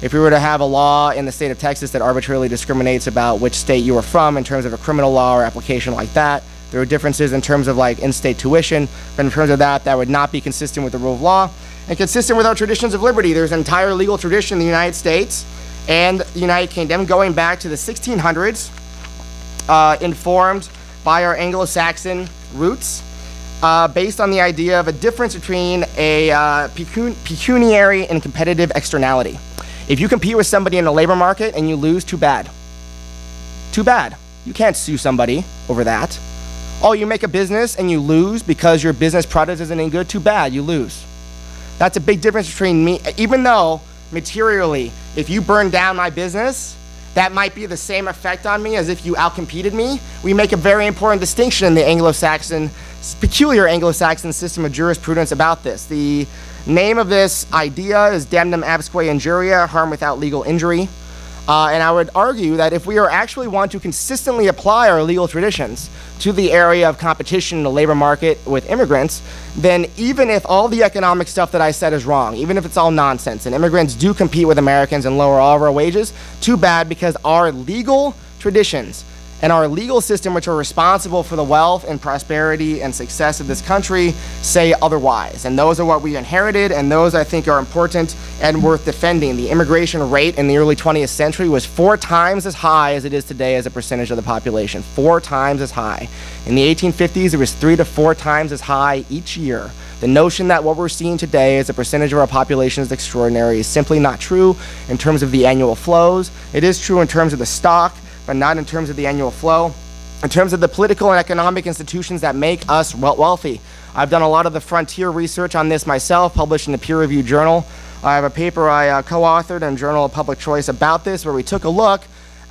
S2: If we were to have a law in the state of Texas that arbitrarily discriminates about which state you are from in terms of a criminal law or application like that, there are differences in terms of like in-state tuition, but in terms of that, that would not be consistent with the rule of law and consistent with our traditions of liberty. There's an entire legal tradition in the United States and the United Kingdom going back to the 1600s, uh, informed by our Anglo-Saxon roots, uh, based on the idea of a difference between a uh, pecun pecuniary and competitive externality. If you compete with somebody in the labor market and you lose, too bad. Too bad. You can't sue somebody over that. Oh, you make a business and you lose because your business product isn't any good, too bad, you lose. That's a big difference between me, even though materially, if you burn down my business, that might be the same effect on me as if you outcompeted me. We make a very important distinction in the Anglo-Saxon, peculiar Anglo-Saxon system of jurisprudence about this. The Name of this idea is damnum absque injuria, harm without legal injury. Uh, and I would argue that if we are actually want to consistently apply our legal traditions to the area of competition in the labor market with immigrants, then even if all the economic stuff that I said is wrong, even if it's all nonsense, and immigrants do compete with Americans and lower all of our wages, too bad because our legal traditions and our legal system, which are responsible for the wealth and prosperity and success of this country, say otherwise. And those are what we inherited, and those I think are important and worth defending. The immigration rate in the early 20th century was four times as high as it is today as a percentage of the population. Four times as high. In the 1850s, it was three to four times as high each year. The notion that what we're seeing today as a percentage of our population is extraordinary is simply not true in terms of the annual flows. It is true in terms of the stock but not in terms of the annual flow. In terms of the political and economic institutions that make us wealthy, I've done a lot of the frontier research on this myself, published in a peer-reviewed journal. I have a paper I uh, co-authored in Journal of Public Choice about this, where we took a look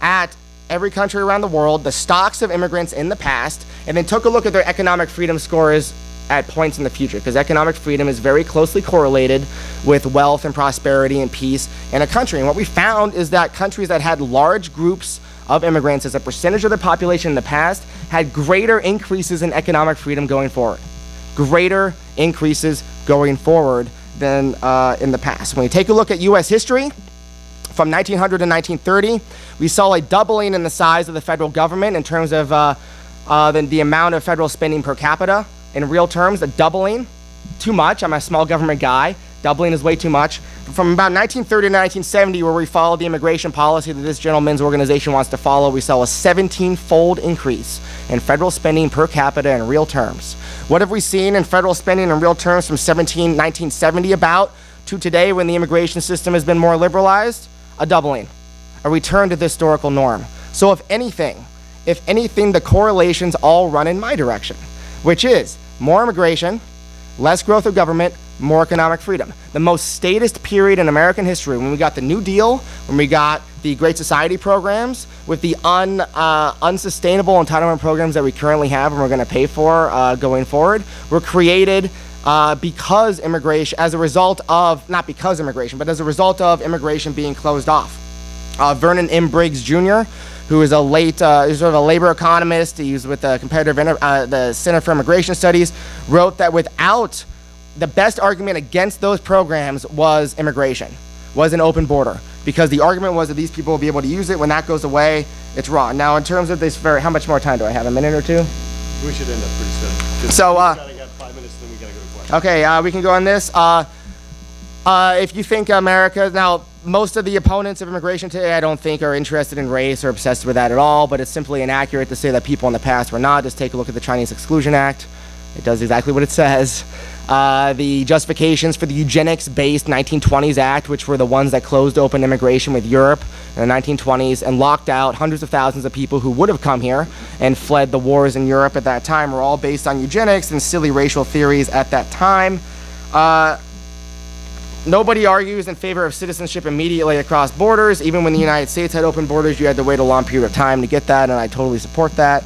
S2: at every country around the world, the stocks of immigrants in the past, and then took a look at their economic freedom scores at points in the future, because economic freedom is very closely correlated with wealth and prosperity and peace in a country. And what we found is that countries that had large groups of immigrants as a percentage of the population in the past had greater increases in economic freedom going forward. Greater increases going forward than uh, in the past. When we take a look at US history, from 1900 to 1930, we saw a doubling in the size of the federal government in terms of uh, uh, the, the amount of federal spending per capita. In real terms, a doubling. Too much. I'm a small government guy. Doubling is way too much. From about 1930 to 1970, where we followed the immigration policy that this gentleman's organization wants to follow, we saw a 17-fold increase in federal spending per capita in real terms. What have we seen in federal spending in real terms from 17, 1970 about to today when the immigration system has been more liberalized? A doubling, a return to the historical norm. So if anything, if anything, the correlations all run in my direction, which is more immigration, less growth of government, more economic freedom. The most statist period in American history, when we got the New Deal, when we got the Great Society programs, with the un, uh, unsustainable entitlement programs that we currently have and we're going to pay for uh, going forward, were created uh, because immigration, as a result of, not because immigration, but as a result of immigration being closed off. Uh, Vernon M. Briggs Jr., who is a late, uh, sort of a labor economist, he was with the comparative, uh, the Center for Immigration Studies, wrote that without the best argument against those programs was immigration, was an open border, because the argument was that these people will be able to use it. When that goes away, it's wrong. Now, in terms of this, very, how much more time do I have? A minute or two?
S1: We should end up pretty soon.
S2: So, uh,
S1: we gotta get five minutes, then we gotta go to questions.
S2: Okay, uh, we can go on this. Uh, uh, if you think America, now, most of the opponents of immigration today, I don't think, are interested in race or obsessed with that at all, but it's simply inaccurate to say that people in the past were not. Just take a look at the Chinese Exclusion Act. It does exactly what it says. Uh, the justifications for the eugenics-based 1920s Act, which were the ones that closed open immigration with Europe in the 1920s and locked out hundreds of thousands of people who would have come here and fled the wars in Europe at that time, were all based on eugenics and silly racial theories at that time. Uh, Nobody argues in favor of citizenship immediately across borders. Even when the United States had open borders, you had to wait a long period of time to get that, and I totally support that.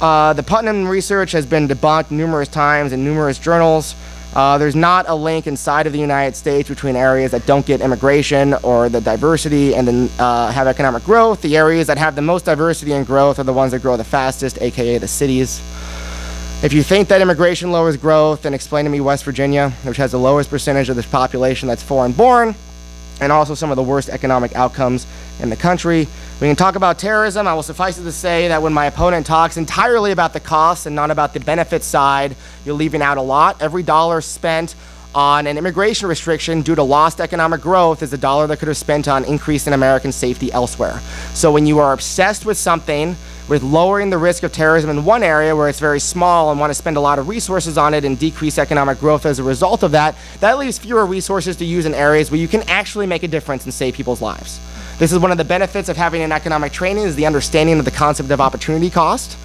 S2: Uh, the Putnam research has been debunked numerous times in numerous journals. Uh, there's not a link inside of the United States between areas that don't get immigration or the diversity and then uh, have economic growth. The areas that have the most diversity and growth are the ones that grow the fastest, aka the cities. If you think that immigration lowers growth, then explain to me West Virginia, which has the lowest percentage of the population that's foreign born, and also some of the worst economic outcomes in the country. We can talk about terrorism. I will suffice it to say that when my opponent talks entirely about the costs and not about the benefit side, you're leaving out a lot. Every dollar spent on an immigration restriction due to lost economic growth is a dollar that could have spent on increasing American safety elsewhere. So when you are obsessed with something, with lowering the risk of terrorism in one area where it's very small and want to spend a lot of resources on it and decrease economic growth as a result of that, that leaves fewer resources to use in areas where you can actually make a difference and save people's lives. This is one of the benefits of having an economic training is the understanding of the concept of opportunity cost.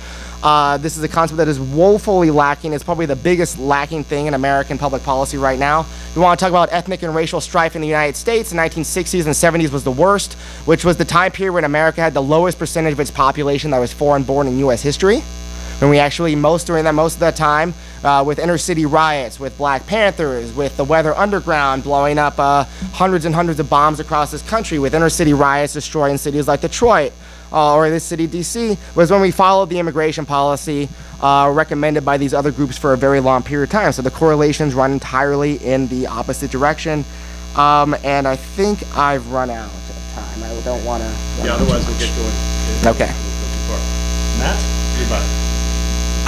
S2: Uh, this is a concept that is woefully lacking. It's probably the biggest lacking thing in American public policy right now. We want to talk about ethnic and racial strife in the United States. The 1960s and 70s was the worst, which was the time period when America had the lowest percentage of its population that was foreign born in U.S. history. When we actually, most during that, most of that time, uh, with inner city riots, with Black Panthers, with the Weather Underground blowing up uh, hundreds and hundreds of bombs across this country, with inner city riots destroying cities like Detroit uh, or this city, DC, was when we followed the immigration policy uh, recommended by these other groups for a very long period of time. So the correlations run entirely in the opposite direction. Um, and I think I've run out of time. I don't want to.
S1: Yeah, otherwise we'll get going.
S2: Okay.
S1: Matt, anybody?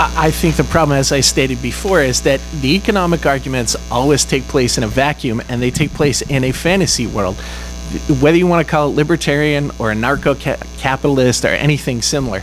S3: I think the problem, as I stated before, is that the economic arguments always take place in a vacuum and they take place in a fantasy world. Whether you want to call it libertarian or anarcho capitalist or anything similar,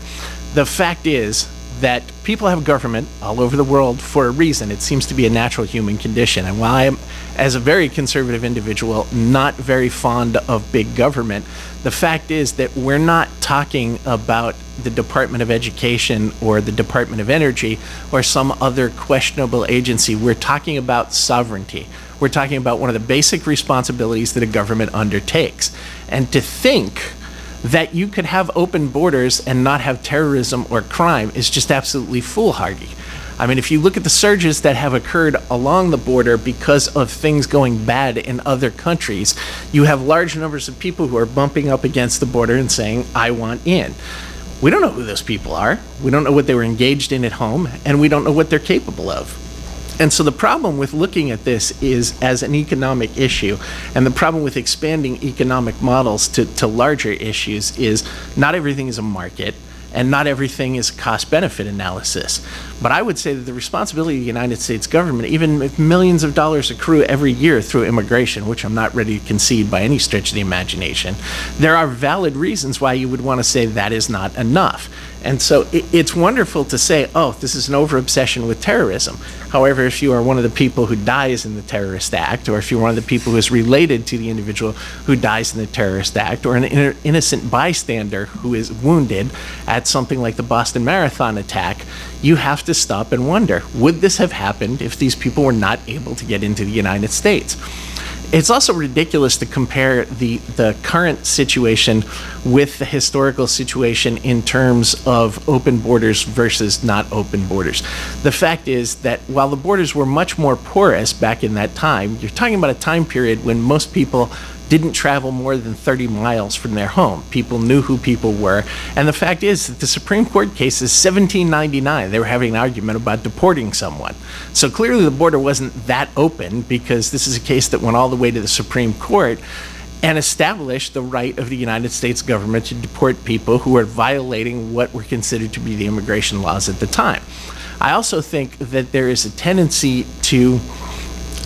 S3: the fact is that people have government all over the world for a reason. It seems to be a natural human condition. And while I am, as a very conservative individual, not very fond of big government, the fact is that we're not talking about the Department of Education or the Department of Energy or some other questionable agency. We're talking about sovereignty. We're talking about one of the basic responsibilities that a government undertakes. And to think that you could have open borders and not have terrorism or crime is just absolutely foolhardy. I mean, if you look at the surges that have occurred along the border because of things going bad in other countries, you have large numbers of people who are bumping up against the border and saying, I want in. We don't know who those people are. We don't know what they were engaged in at home, and we don't know what they're capable of. And so the problem with looking at this is as an economic issue, and the problem with expanding economic models to, to larger issues is not everything is a market and not everything is cost benefit analysis. But I would say that the responsibility of the United States government, even if millions of dollars accrue every year through immigration, which I'm not ready to concede by any stretch of the imagination, there are valid reasons why you would want to say that is not enough. And so it, it's wonderful to say, oh, this is an over obsession with terrorism. However, if you are one of the people who dies in the terrorist act, or if you're one of the people who is related to the individual who dies in the terrorist act, or an innocent bystander who is wounded at something like the Boston Marathon attack, you have to stop and wonder would this have happened if these people were not able to get into the United States? It's also ridiculous to compare the, the current situation with the historical situation in terms of open borders versus not open borders. The fact is that while the borders were much more porous back in that time, you're talking about a time period when most people didn't travel more than 30 miles from their home. People knew who people were. And the fact is that the Supreme Court case is 1799. They were having an argument about deporting someone. So clearly the border wasn't that open because this is a case that went all the way to the Supreme Court and established the right of the United States government to deport people who were violating what were considered to be the immigration laws at the time. I also think that there is a tendency to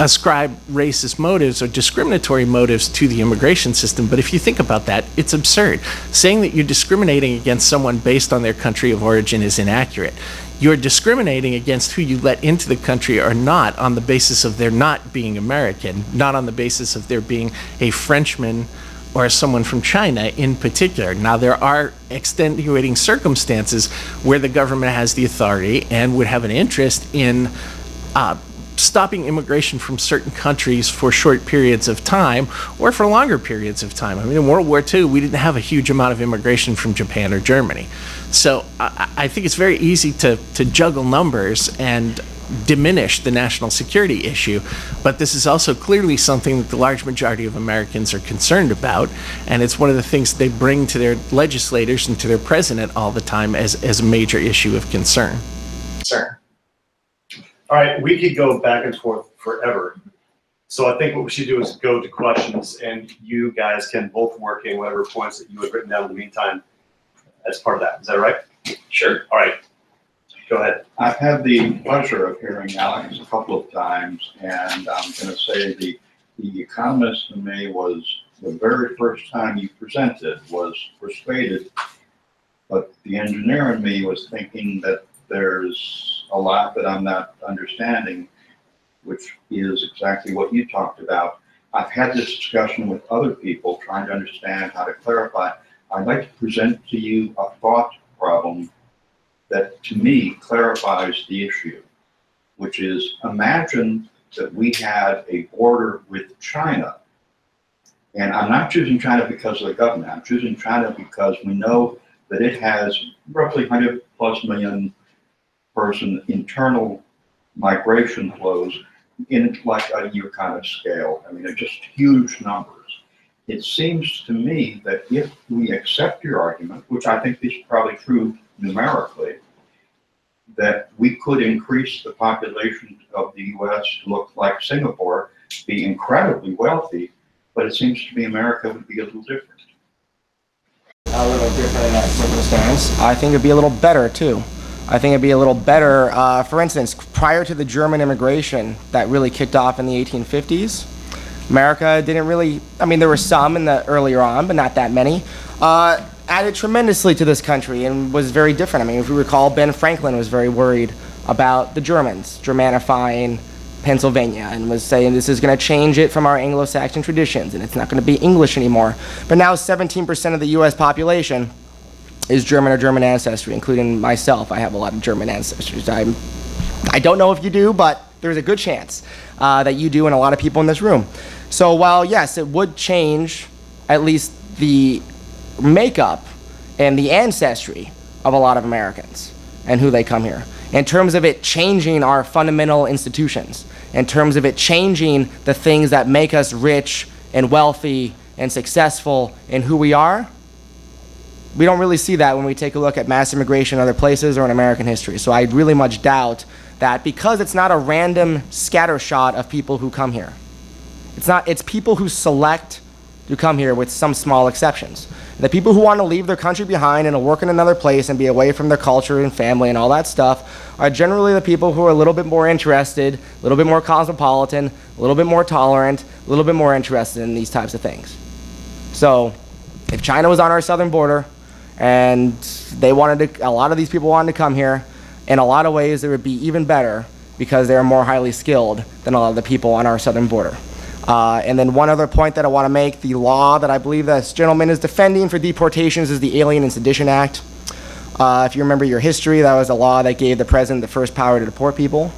S3: ascribe racist motives or discriminatory motives to the immigration system. But if you think about that, it's absurd. Saying that you're discriminating against someone based on their country of origin is inaccurate. You're discriminating against who you let into the country or not on the basis of their not being American, not on the basis of their being a Frenchman or someone from China in particular. Now, there are extenuating circumstances where the government has the authority and would have an interest in uh, stopping immigration from certain countries for short periods of time or for longer periods of time. I mean, in World War II, we didn't have a huge amount of immigration from Japan or Germany. So I, I think it's very easy to, to juggle numbers and diminish the national security issue, but this is also clearly something that the large majority of Americans are concerned about, and it's one of the things they bring to their legislators and to their president all the time as, as a major issue of concern.
S2: Sir.
S1: All right, we could go back and forth forever. So I think what we should do is go to questions and you guys can both work in whatever points that you had written down in the meantime as part of that. Is that right?
S2: Sure.
S1: All right. Go ahead.
S4: I've had the pleasure of hearing Alex a couple of times, and I'm gonna say the, the economist in me was, the very first time he presented was persuaded. But the engineer in me was thinking that there's a lot that I'm not understanding, which is exactly what you talked about. I've had this discussion with other people trying to understand how to clarify. I'd like to present to you a thought problem that to me clarifies the issue, which is imagine that we had a border with China. And I'm not choosing China because of the government. I'm choosing China because we know that it has roughly 100 plus million person internal migration flows in like a year kind of scale. I mean, they're just huge numbers. It seems to me that if we accept your argument, which I think is probably true numerically, that we could increase the population of the US to look like Singapore, be incredibly wealthy, but it seems to me America would be a little different.
S2: a little different in that circumstance. I think it'd be a little better too. I think it'd be a little better. Uh, for instance, prior to the German immigration that really kicked off in the 1850s, America didn't really. I mean, there were some in the earlier on, but not that many. Uh, added tremendously to this country and was very different. I mean, if we recall, Ben Franklin was very worried about the Germans Germanifying Pennsylvania and was saying this is going to change it from our Anglo-Saxon traditions and it's not going to be English anymore. But now 17% of the U.S. population is German or German ancestry, including myself. I have a lot of German ancestors. I'm, I don't know if you do, but there's a good chance uh, that you do, and a lot of people in this room. So while yes, it would change at least the makeup and the ancestry of a lot of Americans and who they come here. In terms of it changing our fundamental institutions, in terms of it changing the things that make us rich and wealthy and successful and who we are, we don't really see that when we take a look at mass immigration in other places or in American history. So I really much doubt that because it's not a random scattershot of people who come here. It's not it's people who select to come here with some small exceptions. The people who want to leave their country behind and work in another place and be away from their culture and family and all that stuff are generally the people who are a little bit more interested, a little bit more cosmopolitan, a little bit more tolerant, a little bit more interested in these types of things. So, if China was on our southern border and they wanted to, a lot of these people wanted to come here, in a lot of ways it would be even better because they're more highly skilled than a lot of the people on our southern border. Uh, and then one other point that I want to make, the law that I believe this gentleman is defending for deportations is the Alien and Sedition Act. Uh, if you remember your history, that was a law that gave the president the first power to deport people.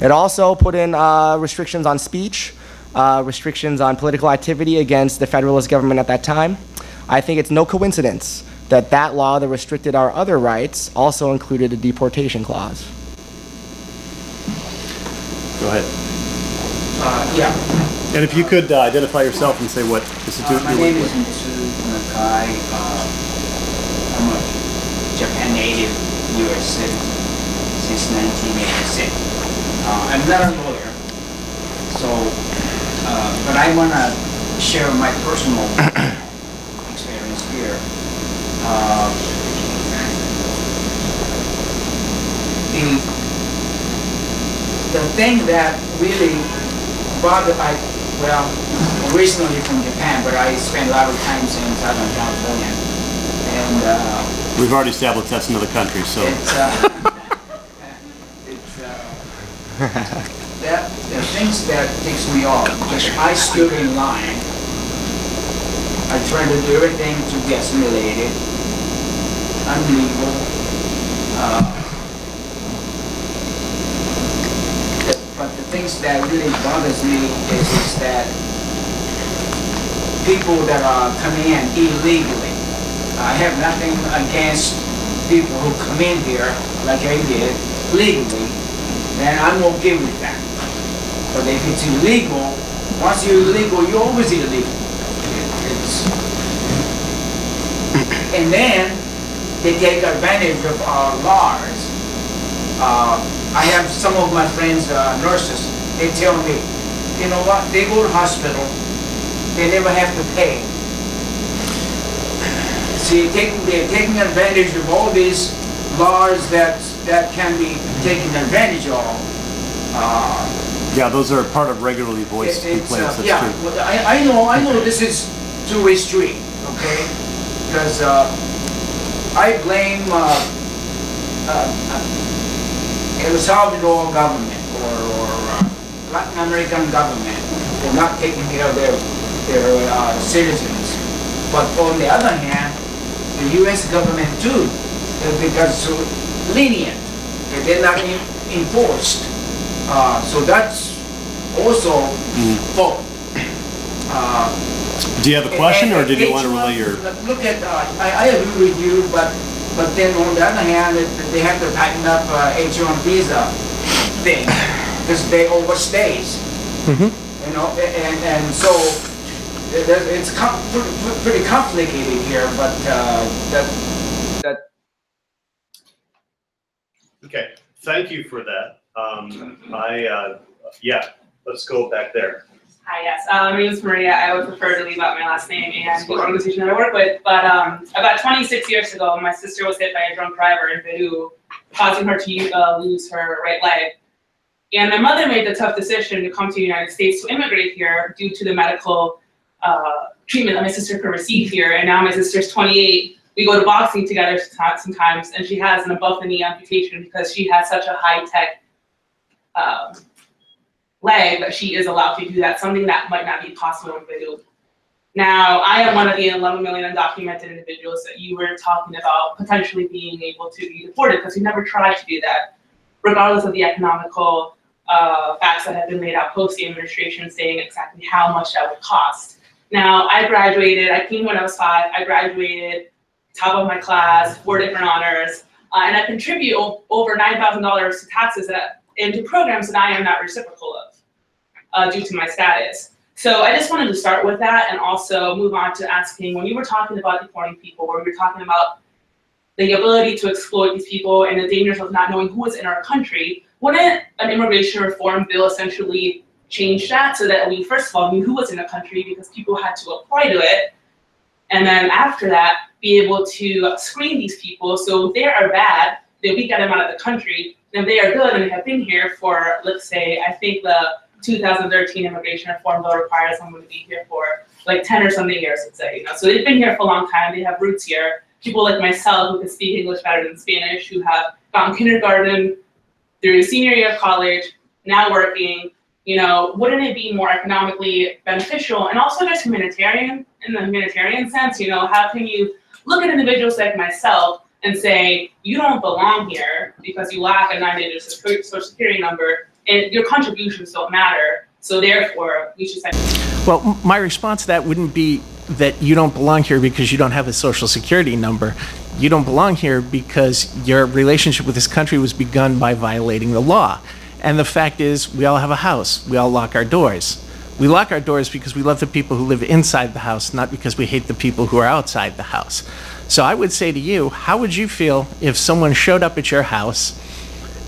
S2: It also put in uh, restrictions on speech, uh, restrictions on political activity against the Federalist government at that time. I think it's no coincidence that that law that restricted our other rights also included a deportation clause.
S1: Go ahead.
S5: Uh, yeah,
S1: And if you could uh, identify yourself and say what institute
S5: uh, my
S1: you
S5: name
S1: work
S5: is
S1: with.
S5: Mitsu Nakai. Uh, I'm a Japan native U.S. citizen since 1986. Uh, I'm not a lawyer, so, uh, but I want to share my personal experience [CLEARS THROAT] here. Uh, the the thing that really bothered I well originally from Japan, but I spent a lot of time in Southern California, and uh,
S1: We've already established that's another country, so.
S5: it's uh, [LAUGHS] it's uh, that the things that takes me off. Because I stood in line. I tried to do everything to get assimilated. Unlegal. Uh, but the things that really bothers me is, is that people that are coming in illegally. I have nothing against people who come in here like I did legally, then I'm okay with that. But if it's illegal, once you're illegal, you're always illegal. It- It's, and then they take advantage of our laws. Uh, I have some of my friends, uh, nurses, they tell me, you know what, they go to hospital, they never have to pay. See, taking, they're taking advantage of all these laws that, that can be taken advantage of. Uh,
S1: Yeah, those are part of regularly voiced
S5: it-
S1: complaints,
S5: uh,
S1: that's
S5: Yeah,
S1: true.
S5: well, I, I know, I know this is two-way street, okay? Because, uh, I blame, uh, uh, El Salvador government or, or uh, Latin American government for not taking care of their, their, uh, citizens. But on the other hand, the US government too, uh, because so lenient, uh, they're not en- enforced. Uh, so that's also fault. Uh,
S1: Do you have a question, or did you want to relay your?
S5: Look at, uh, I, I agree with you, but, but then on the other hand, they have to tighten up uh, H1 visa. thing, because they overstays.
S3: Mhm.
S5: You know, a- and, and so, it- it- it's com- pretty- pretty complicated here, but, uh, that,
S1: Okay, thank you for that. Um, I, uh, yeah, let's go back there.
S6: Hi, yes. Uh, my name is Maria. I would prefer to leave out my last name and the organization that I work with. But um, about 26 years ago, my sister was hit by a drunk driver in Peru, causing her to uh, lose her right leg. And my mother made the tough decision to come to the United States to immigrate here due to the medical uh, treatment that my sister could receive here. And now my sister's 28. We go to boxing together sometimes, and she has an above the knee amputation because she has such a high tech um, leg that she is allowed to do that, something that might not be possible in Peru. Now, I am one of the 11 million undocumented individuals that you were talking about potentially being able to be deported because we never tried to do that, regardless of the economical uh, facts that have been laid out post the administration saying exactly how much that would cost. Now, I graduated, I came when I was five, I graduated, top of my class, four different honors, uh, and I contribute over $9,000 to taxes that into programs that I am not reciprocal of uh, due to my status. So I just wanted to start with that and also move on to asking when you were talking about deporting people, where we were talking about the ability to exploit these people and the dangers of not knowing who is in our country, wouldn't an immigration reform bill essentially change that so that we first of all knew who was in the country because people had to apply to it, and then after that be able to screen these people so they are bad, then we get them out of the country if they are good and have been here for, let's say, I think the 2013 immigration reform bill requires someone to be here for like 10 or something years, let's say, you know. So they've been here for a long time, they have roots here. People like myself who can speak English better than Spanish, who have gone kindergarten through senior year of college, now working, you know, wouldn't it be more economically beneficial and also just humanitarian in the humanitarian sense, you know, how can you look at individuals like myself and say, you don't belong here because you lack a nine-digit social security number, and your contributions don't matter. So therefore, we should.
S3: Well, my response to that wouldn't be that you don't belong here because you don't have a social security number. You don't belong here because your relationship with this country was begun by violating the law. And the fact is, we all have a house. We all lock our doors. We lock our doors because we love the people who live inside the house, not because we hate the people who are outside the house. So I would say to you, how would you feel if someone showed up at your house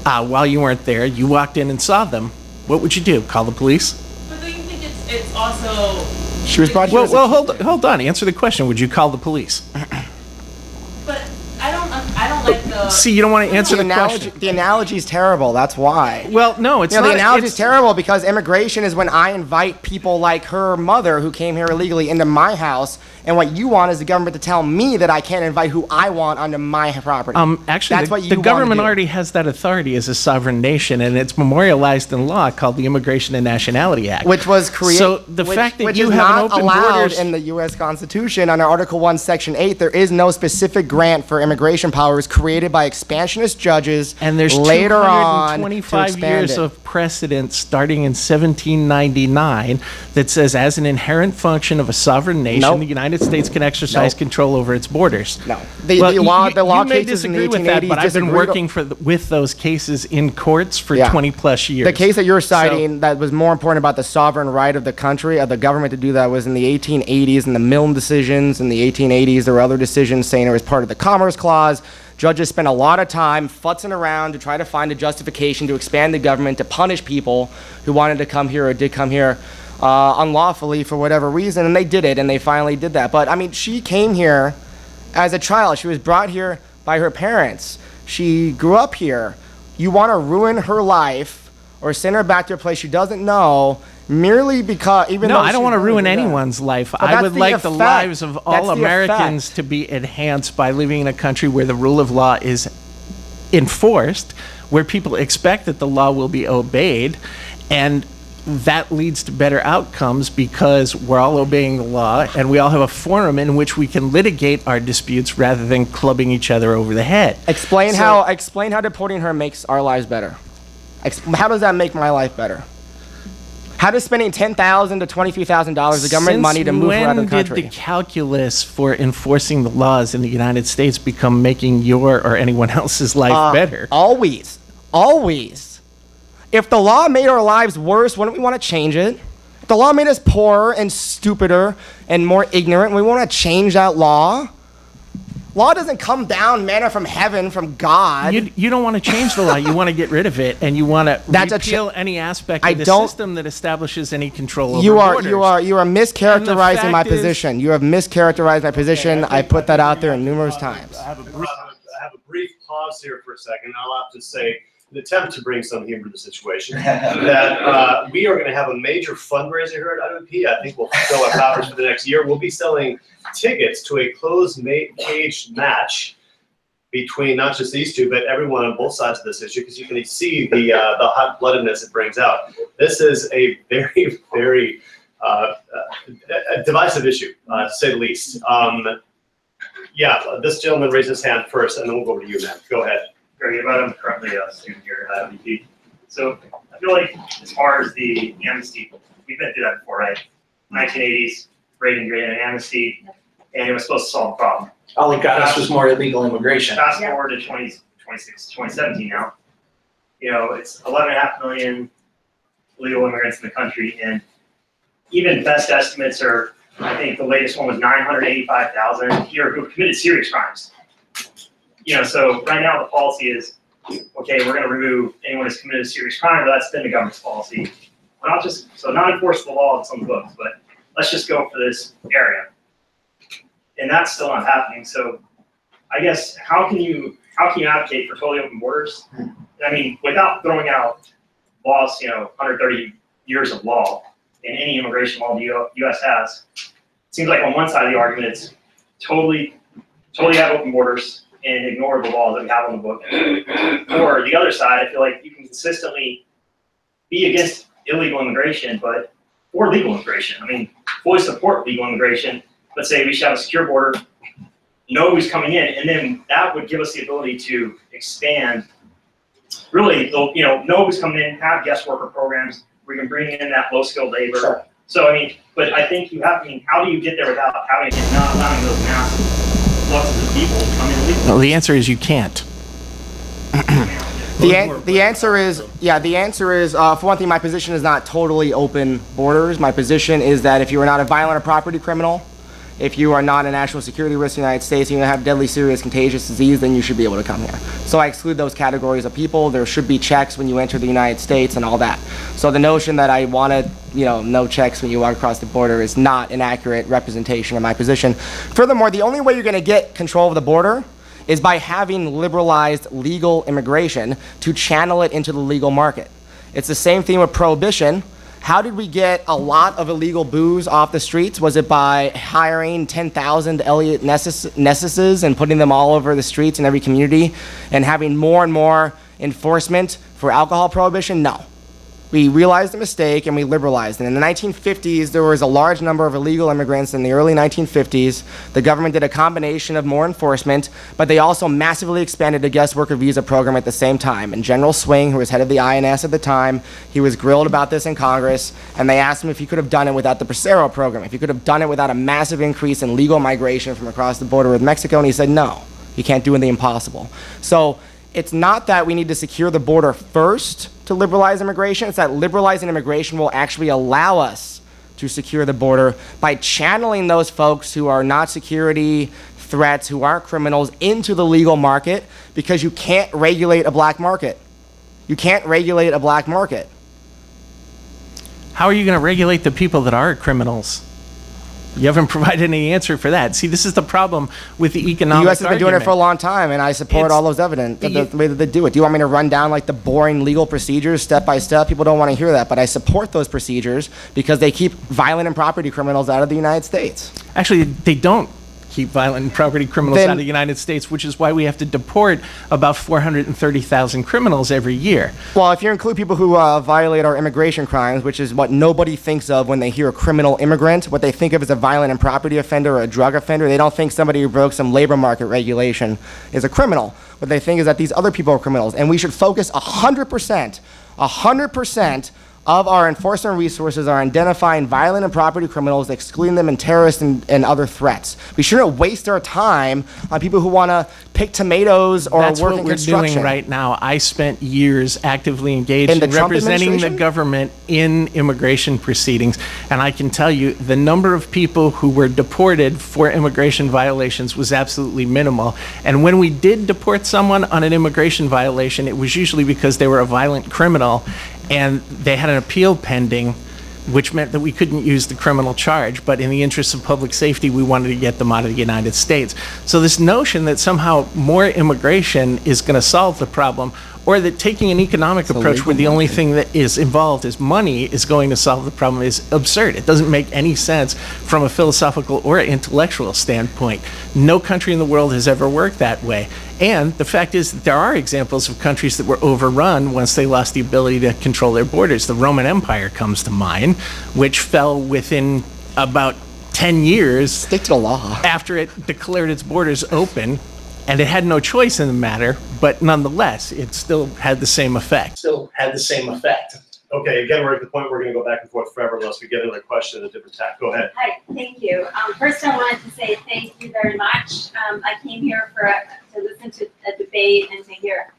S3: uh, while you weren't there? You walked in and saw them. What would you do? Call the police?
S6: But do you think it's, it's also,
S2: She was brought here
S3: Well, well, hold hold on. Answer the question. Would you call the police?
S6: but I don't, I don't like the.
S3: See, you don't want to answer
S2: the
S3: the
S2: analogy.
S3: question.
S2: The analogy is terrible. That's why.
S3: Well, no, it's
S2: You know,
S3: not.
S2: the analogy is terrible because immigration is when I invite people like her mother who came here illegally into my house, and what you want is the government to tell me that I can't invite who I want onto my property.
S3: Um, actually,
S2: That's
S3: the,
S2: what you
S3: the government
S2: do.
S3: already has that authority as a sovereign nation, and it's memorialized in law called the Immigration and Nationality Act.
S2: which was created.
S3: So the fact that
S2: which
S3: you
S2: is
S3: have an
S2: not
S3: open
S2: allowed
S3: borders-
S2: in the U.S. Constitution under Article One, Section Eight, there is no specific grant for immigration powers created by expansionist judges.
S3: and there's
S2: later on to
S3: 225
S2: expand
S3: years
S2: it.
S3: of precedent starting in 1799 that says, as an inherent function of a sovereign nation,
S2: Nope.
S3: the United States can exercise control over its borders.
S2: No, the,
S3: Well,
S2: the law,
S3: you-
S2: the law
S3: you may
S2: cases in the
S3: disagree with that,
S2: 1880s
S3: but I've been working for the, with those cases in courts for
S2: Yeah.
S3: 20 plus years.
S2: The case that you're
S3: So-
S2: citing that was more important about the sovereign right of the country, of the government to do that, was in the 1880s and the Milne decisions in the 1880s. There were other decisions saying it was part of the Commerce Clause. Judges spent a lot of time futzing around to try to find a justification to expand the government to punish people who wanted to come here or did come here uh, unlawfully for whatever reason, and they did it, and they finally did that. But I mean, she came here as a child. She was brought here by her parents. She grew up here. You want to ruin her life or send her back to a place she doesn't know merely because even
S3: No,
S2: though
S3: I don't want to ruin
S2: do that.
S3: anyone's life. I would
S2: the
S3: like the lives of all
S2: the
S3: Americans to be enhanced by living in a country where the rule of law is enforced, where people expect that the law will be obeyed, and that leads to better outcomes because we're all obeying the law and we all have a forum in which we can litigate our disputes rather than clubbing each other over the head.
S2: Explain
S3: So-
S2: how explain how deporting her makes our lives better. Ex- how does that make my life better? How does spending ten thousand to twenty three thousand dollars of government
S3: Since
S2: money to move her out of the
S3: When
S2: country?
S3: did the calculus for enforcing the laws in the United States become making your or anyone [LAUGHS] else's life
S2: Uh,
S3: better?
S2: Always, always. If the law made our lives worse, wouldn't we want to change it? If the law made us poorer and stupider and more ignorant, we want to change that law. Law doesn't come down manna from heaven from God.
S3: You, you don't want to change the law. You want to get rid of it, and you want to [LAUGHS]
S2: That's a ch-
S3: any aspect
S2: I
S3: of the
S2: don't-
S3: system that establishes any control over
S2: You are
S3: borders.
S2: you are you are mischaracterizing my
S3: is-
S2: position. You have mischaracterized my position. I put that out there numerous times.
S1: I have brief, I have a brief pause here for a second. I'll have to say, an attempt to bring some humor to the situation, [LAUGHS] that uh, we are going to have a major fundraiser here at IWP. I think we'll fill our powers for the next year. We'll be selling tickets to a closed cage match between not just these two, but everyone on both sides of this issue, because you can see the uh, the hot bloodedness it brings out. This is a very, very uh, uh, divisive issue, uh, to say the least. Um, yeah, this gentleman raised his hand first, and then we'll go over to you, man. Go ahead.
S7: Greg, but I'm currently a uh, student here uh, at IWP. So I feel like as far as the amnesty, we've been through that before, right? Nineteen eighties, Reagan granted an amnesty, and it was supposed to solve the problem.
S8: All it got us was more illegal immigration.
S7: Fast forward to 20 26 2017 now. You know, it's 11 and a half million illegal immigrants in the country, and even best estimates are, I think the latest one was 985,000 here who committed serious crimes. You know, so right now the policy is, okay, we're gonna remove anyone who's committed a serious crime, but that's been the government's policy. Not just, so not enforce the law on the books, but let's just go for this area. And that's still not happening, so I guess, how can you, how can you advocate for totally open borders? I mean, without throwing out laws, you know, hundred thirty years of law in any immigration law the US has. It seems like on one side of the argument, it's totally, totally have open borders and ignore the laws that we have on the book. [CLEARS THROAT] Or the other side, I feel like you can consistently be against illegal immigration, but, or legal immigration. I mean, fully support legal immigration, but say we should have a secure border, know who's coming in, and then that would give us the ability to expand. Really, the- you know, know who's coming in, have guest worker programs, we can bring in that low skilled labor.
S8: Sure.
S7: So I mean, but I think you have, I mean, how do you get there without having, not allowing those massive fluxes of people to come in illegally?
S3: Well, the answer is you can't.
S2: The, an- the answer is, yeah, the answer is, uh, for one thing, my position is not totally open borders. My position is that if you are not a violent or property criminal, if you are not a national security risk in the United States, and you have deadly serious contagious disease, then you should be able to come here. So I exclude those categories of people. There should be checks when you enter the United States and all that. So the notion that I wanted, you know, no checks when you walk across the border is not an accurate representation of my position. Furthermore, the only way you're going to get control of the border is by having liberalized legal immigration to channel it into the legal market. It's the same thing with prohibition. How did we get a lot of illegal booze off the streets? Was it by hiring 10,000 Eliot Nessuses and putting them all over the streets in every community and having more and more enforcement for alcohol prohibition? No. We realized the mistake and we liberalized. And in the 1950s, there was a large number of illegal immigrants in the early 1950s. The government did a combination of more enforcement, but they also massively expanded the guest worker visa program at the same time. And General Swing, who was head of the INS at the time, he was grilled about this in Congress, and they asked him if he could have done it without the Bracero program, if he could have done it without a massive increase in legal migration from across the border with Mexico, and he said no. You can't do the impossible. So it's not that we need to secure the border first to liberalize immigration, it's that liberalizing immigration will actually allow us to secure the border by channeling those folks who are not security threats, who aren't criminals, into the legal market because you can't regulate a black market. You can't regulate a black market.
S3: How are you going to regulate the people that are criminals? You haven't [LAUGHS] provided any answer for that. See, this is the problem with the economic.
S2: The U.S. has been doing it for a long time, and I support
S3: It's-
S2: all those evidence, the,
S3: the-
S2: the way that they do it. Do you want me to run down like the boring legal procedures step by step? People don't want to hear that, but I support those procedures because they keep violent and property criminals out of the United States.
S3: Actually, they don't keep violent and property criminals
S2: Then-
S3: out of the United States, which is why we have to deport about 430,000 criminals every year.
S2: Well, if you include people who uh, violate our immigration crimes, which is what nobody thinks of when they hear a criminal immigrant, what they think of as a violent and property offender or a drug offender, they don't think somebody who broke some labor market regulation is a criminal. What they think is that these other people are criminals, and we should focus 100%, 100% of our enforcement resources are identifying violent and property criminals, excluding them in terrorists and, and other threats. We shouldn't waste our time on people who want to pick tomatoes or
S3: That's
S2: work
S3: what
S2: in
S3: we're
S2: construction.
S3: doing right now. I spent years actively engaged
S2: In the Trump
S3: representing the
S2: administration?
S3: government in immigration proceedings. And I can tell you, the number of people who were deported for immigration violations was absolutely minimal. And when we did deport someone on an immigration violation, it was usually because they were a violent criminal and they had an appeal pending which meant that we couldn't use the criminal charge, but in the interest of public safety, we wanted to get them out of the United States. So this notion that somehow more immigration is going to solve the problem, or that taking an economic approach where the only thing that is involved is money is going to solve the problem is absurd. It doesn't make any sense from a philosophical or intellectual standpoint. No country in the world has ever worked that way. And the fact is that there are examples of countries that were overrun once they lost the ability to control their borders. The Roman Empire comes to mind, which fell within about 10 years
S2: Stick to the law.
S3: after it declared its borders open, and it had no choice in the matter, but nonetheless, it still had the same effect.
S9: Still had the same effect.
S1: Okay, again, we're at the point where we're gonna go back and forth forever unless we get another question in a different tack. Go ahead.
S10: Hi, thank you. Um, first I wanted to say thank you very much. Um, I came here for, a- to listen to a debate and to hear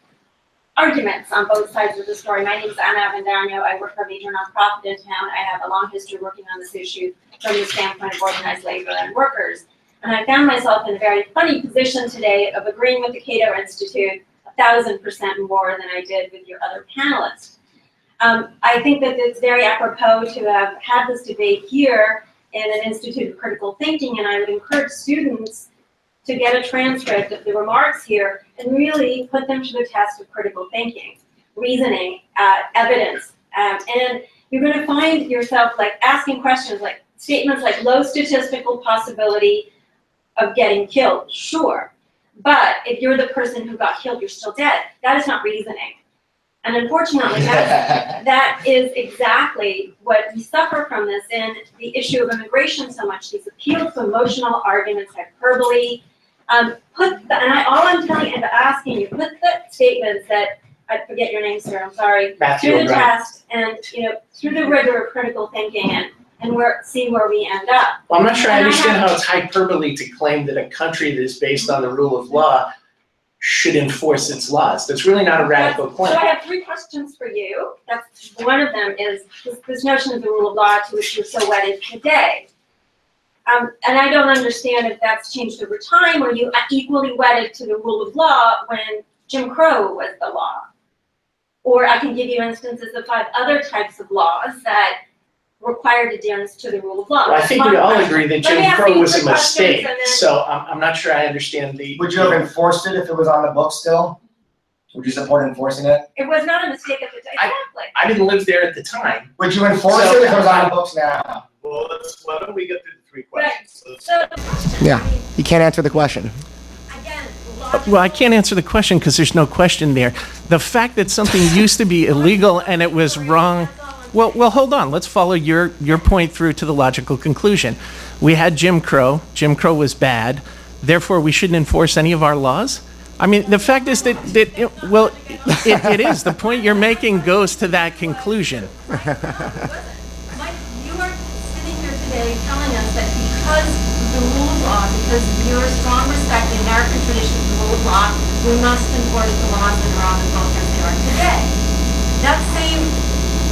S10: arguments on both sides of the story. My name is Anna Avendano. I work for a major nonprofit in town. I have a long history working on this issue from the standpoint of organized labor and workers. And I found myself in a very funny position today of agreeing with the Cato Institute a thousand percent more than I did with your other panelists. Um, I think that it's very apropos to have had this debate here in an Institute of Critical Thinking, and I would encourage students to get a transcript of the remarks here and really put them to the test of critical thinking, reasoning, uh, evidence. Um, and you're going to find yourself like asking questions like statements like low statistical possibility of getting killed. Sure. But if you're the person who got killed, you're still dead. That is not reasoning. And unfortunately, that's [LAUGHS] that is exactly what we suffer from this in the issue of immigration so much, these appeals to emotional arguments, hyperbole. Um, put, the- and I, all I'm telling and asking you, put the statements that, I forget your name, sir, I'm sorry,
S9: Matthew
S10: through the
S9: O'Brien.
S10: test and, you know, through the rigor of critical thinking and, and where, see where we end up.
S9: Well, I'm not sure I
S10: And I
S9: understand how it's hyperbole to claim that a country that is based on the rule of law should enforce its laws. That's really not a radical claim.
S10: So
S9: claim.
S10: I have three questions for you. That's, one of them is this, this notion of the rule of law to which you're so wedded today. Um, and I don't understand if that's changed over time or you equally wedded to the rule of law when Jim Crow was the law. Or I can give you instances of five other types of laws that required adherence to the rule of law.
S9: Well, I think we all agree that
S10: Let me
S9: Jim
S10: ask
S9: Crow
S10: you
S9: was a
S10: three questions
S9: mistake,
S10: and then-
S9: so I'm, I'm not sure I understand the.
S11: Would you have enforced it if it was on the books still? Would you support enforcing it?
S10: It was not a mistake at the time,
S9: I-
S10: exactly.
S9: I didn't live there at the time.
S11: Would you enforce
S9: So-
S11: it if it was on the books now?
S1: Well, let's, why don't we get through the three questions? Let's-
S10: So the question,
S2: Yeah.
S10: I
S2: You can't answer the question.
S10: again, uh,
S3: Well, I can't answer the question because there's no question there. The fact that something used to be illegal and it was wrong. Well, well, hold on. Let's follow your, your point through to the logical conclusion. We had Jim Crow. Jim Crow was bad. Therefore, we shouldn't enforce any of our laws. I mean, the fact is that, that it, well, it, it is. The point you're making goes to that conclusion.
S10: Mike, you are sitting here today telling us that because the rule of law, because of your strong respect in American tradition of the rule of law, we must enforce the laws that are on the books as they are today. That same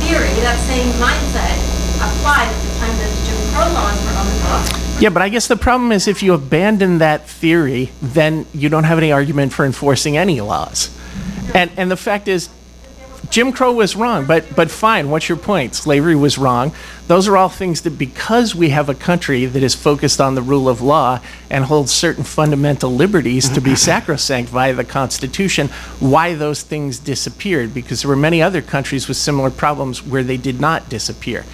S10: theory, that same mindset applied at the time that the Jim Crow laws were on the books.
S3: Yeah, but I guess the problem is if you abandon that theory, then you don't have any argument for enforcing any laws. And and the fact is, Jim Crow was wrong, but but fine. What's your point? Slavery was wrong. Those are all things that because we have a country that is focused on the rule of law and holds certain fundamental liberties to be [LAUGHS] sacrosanct via the Constitution, why those things disappeared? Because there were many other countries with similar problems where they did not disappear.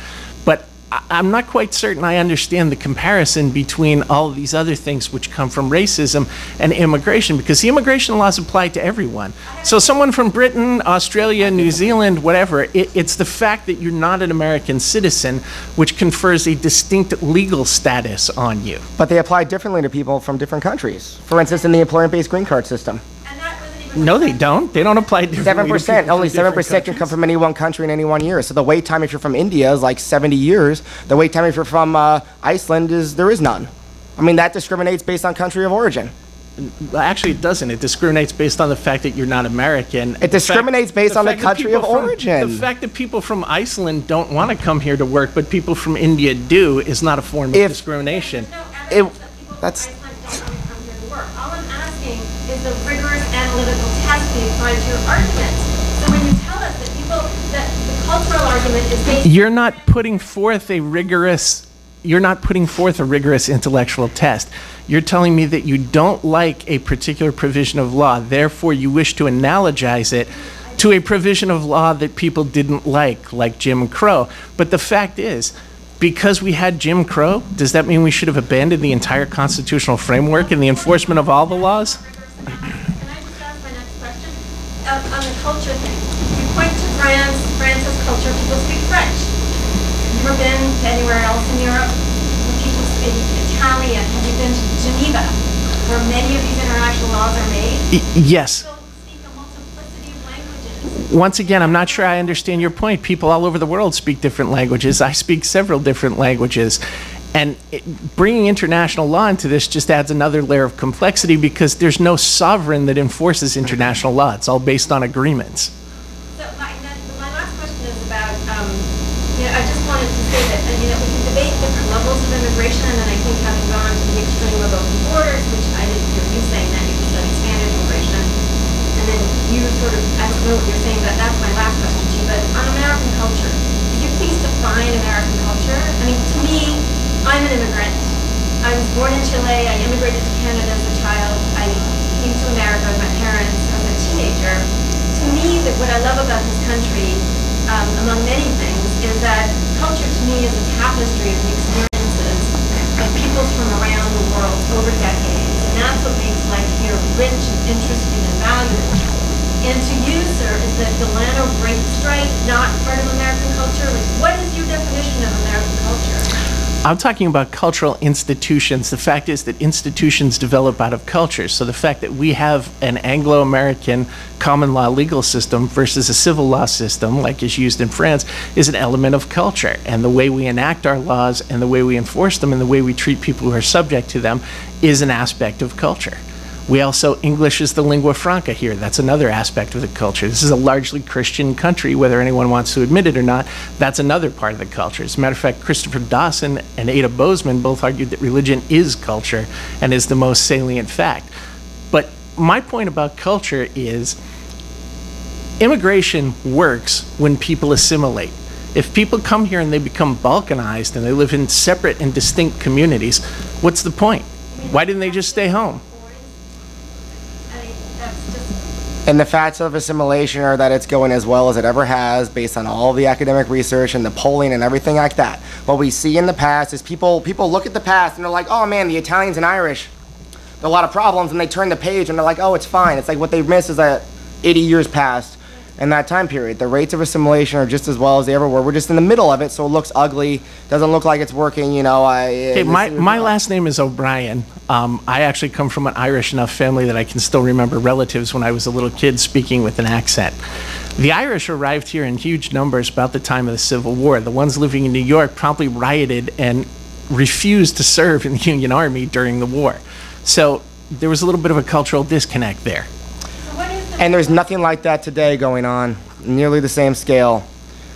S3: But I'm not quite certain I understand the comparison between all of these other things which come from racism and immigration, because the immigration laws apply to everyone. So someone from Britain, Australia, New Zealand, whatever, it, it's the fact that you're not an American citizen which confers a distinct legal status on you.
S2: But they apply differently to people from different countries. For instance, in the employment-based green card system.
S10: And that wasn't even
S3: No, they don't. They don't apply differently.
S2: Seven percent, only seven percent can come from any one country in any one year. So the wait time if you're from India is like seventy years. The wait time if you're from uh, Iceland is there is none. I mean that discriminates based on country of origin.
S3: Actually, it doesn't. It discriminates based on the fact that you're not American. The fact-
S2: discriminates based on the country of
S3: from-
S2: origin.
S3: The fact that people from Iceland don't want to come here to work, but people from India do, is not a form of discrimination.
S12: No
S2: It-
S12: evidence that
S2: that's-
S12: Iceland don't want to come here to work. All I'm asking is the rigorous be applied to your argument. So when you tell us that people, that the cultural argument is based.
S3: You're not putting forth a rigorous, you're not putting forth a rigorous intellectual test. You're telling me that you don't like a particular provision of law, therefore you wish to analogize it to a provision of law that people didn't like, like Jim Crow. But the fact is, because we had Jim Crow, does that mean we should have abandoned the entire constitutional framework and the enforcement of all the laws?
S12: Can I just ask my next question? Uh, on the culture thing, you point to France, France has culture, people speak French. Have you ever been to anywhere else in Europe where people speak Italian? Have you been to Geneva, where many of these international laws are made?
S3: Yes.
S12: People speak a multiplicity of languages.
S3: Once again, I'm not sure I understand your point. People all over the world speak different languages. I speak several different languages. And it, bringing international law into this just adds another layer of complexity because there's no sovereign that enforces international law. It's all based on agreements.
S12: So my, my last question is about, um, you know, I just wanted to say that, you know, we can debate different levels of immigration, and then I think having gone to the extreme of open borders, which I didn't hear you saying that, you said expanded immigration, and then you sort of, I don't know what you're saying, but that's my last question to you, but on American culture, could you please define American culture? I mean, to me, I'm an immigrant. I was born in Chile, I immigrated to Canada as a child, I came to America with my parents as a teenager to me, that what I love about this country, um, among many things, is that culture to me is a tapestry of the experiences of peoples from around the world over decades. And that's what makes life here rich and interesting and valuable. And to you, sir, is that Delano Grape Strike not part of American culture? Like, what is your definition of American culture?
S3: I'm talking about cultural institutions. The fact is that institutions develop out of culture. So the fact that we have an Anglo American common law legal system versus a civil law system, like is used in France, is an element of culture. And the way we enact our laws and the way we enforce them and the way we treat people who are subject to them is an aspect of culture. We also, English is the lingua franca here. That's another aspect of the culture. This is a largely Christian country, whether anyone wants to admit it or not. That's another part of the culture. As a matter of fact, Christopher Dawson and Adda Bozeman both argued that religion is culture and is the most salient fact. But my point about culture is immigration works when people assimilate. If people come here and they become balkanized and they live in separate and distinct communities, what's the point? Why didn't they just stay home?
S12: I mean, that's just
S2: And the facts of assimilation are that it's going as well as it ever has based on all the academic research and the polling and everything like that. What we see in the past is people people look at the past and they're like, oh man, the Italians and Irish, a lot of problems, and they turn the page and they're like, oh, it's fine. It's like what they miss is that 80 years passed in that time period. The rates of assimilation are just as well as they ever were. We're just in the middle of it, so it looks ugly, doesn't look like it's working, you know. I,
S3: Okay, my, my last name is O'Brien. Um, I actually come from an Irish enough family that I can still remember relatives when I was a little kid speaking with an accent. The Irish arrived here in huge numbers about the time of the Civil War. The ones living in New York promptly rioted and refused to serve in the Union Army during the war. So there was a little bit of a cultural disconnect there.
S12: so what is the
S2: And there's nothing like that today going on, nearly the same scale.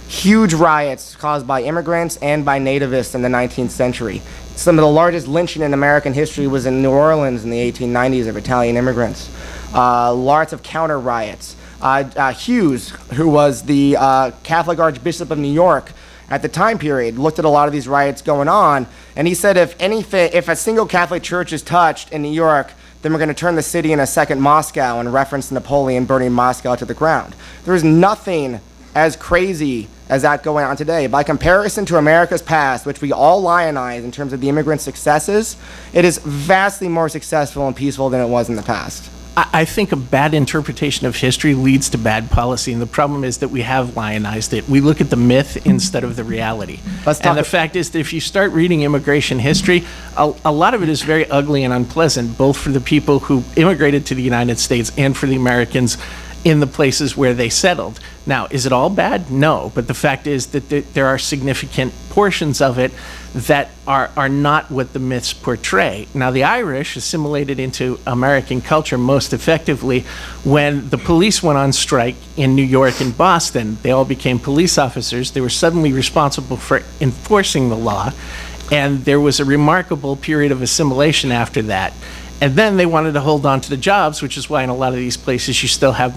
S2: Huge riots caused by immigrants and by nativists in the 19th century. Some of the largest lynching in American history was in New Orleans in the 1890s of Italian immigrants. Uh, lots of counter riots. Uh, uh, Hughes, who was the uh, Catholic Archbishop of New York at the time period, looked at a lot of these riots going on, and he said if anything, if a single Catholic church is touched in New York, then we're going to turn the city in a second Moscow and reference Napoleon burning Moscow to the ground. There is nothing as crazy as that going on today. By comparison to America's past, which we all lionize in terms of the immigrant successes, it is vastly more successful and peaceful than it was in the past.
S3: I, think a bad interpretation of history leads to bad policy, and the problem is that we have lionized it. We look at the myth instead of the reality.
S2: Let's
S3: And the fact is that if you start reading immigration history, a, a lot of it is very ugly and unpleasant, both for the people who immigrated to the United States and for the Americans in the places where they settled. Now, is it all bad? No, but the fact is that there, there are significant portions of it that are, are not what the myths portray. Now, the Irish assimilated into American culture most effectively when the police went on strike in New York and Boston. They all became police officers. They were suddenly responsible for enforcing the law, and there was a remarkable period of assimilation after that. And then they wanted to hold on to the jobs, which is why in a lot of these places you still have,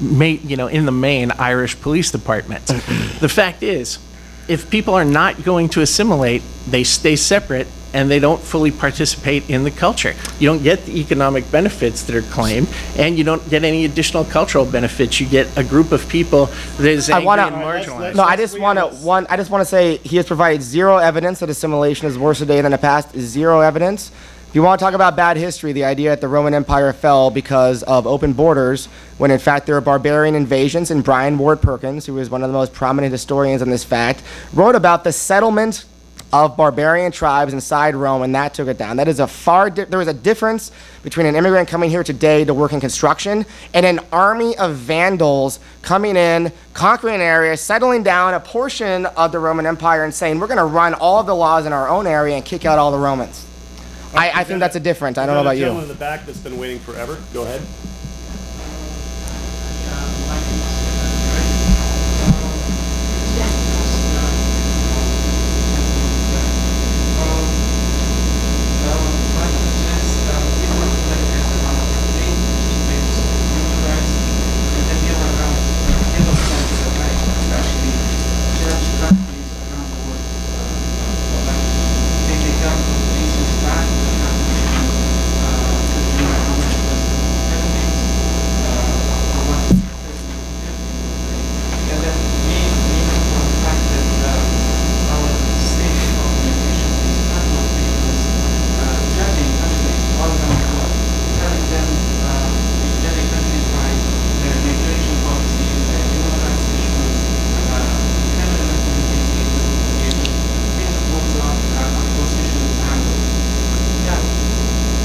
S3: you know, in the main Irish police departments. [CLEARS THROAT] the fact is, if people are not going to assimilate, they stay separate and they don't fully participate in the culture. You don't get the economic benefits that are claimed, and you don't get any additional cultural benefits. You get a group of people that is
S2: I
S3: angry
S2: wanna-
S3: and marginalized.
S2: no, I just want to one. I just want to say he has provided zero evidence that assimilation is worse today than the past. Zero evidence. You want to talk about bad history, the idea that the Roman Empire fell because of open borders, when in fact there were barbarian invasions, and Bryan Ward-Perkins, who is one of the most prominent historians on this fact, wrote about the settlement of barbarian tribes inside Rome, and that took it down. That is a far. Di- there is a difference between an immigrant coming here today to work in construction and an army of Vandals coming in, conquering an area, settling down a portion of the Roman Empire, and saying we're going to run all of the laws in our own area and kick out all the Romans. I, I think that's a difference. I don't know about you.
S13: Gentleman in the back that's been waiting forever, go ahead.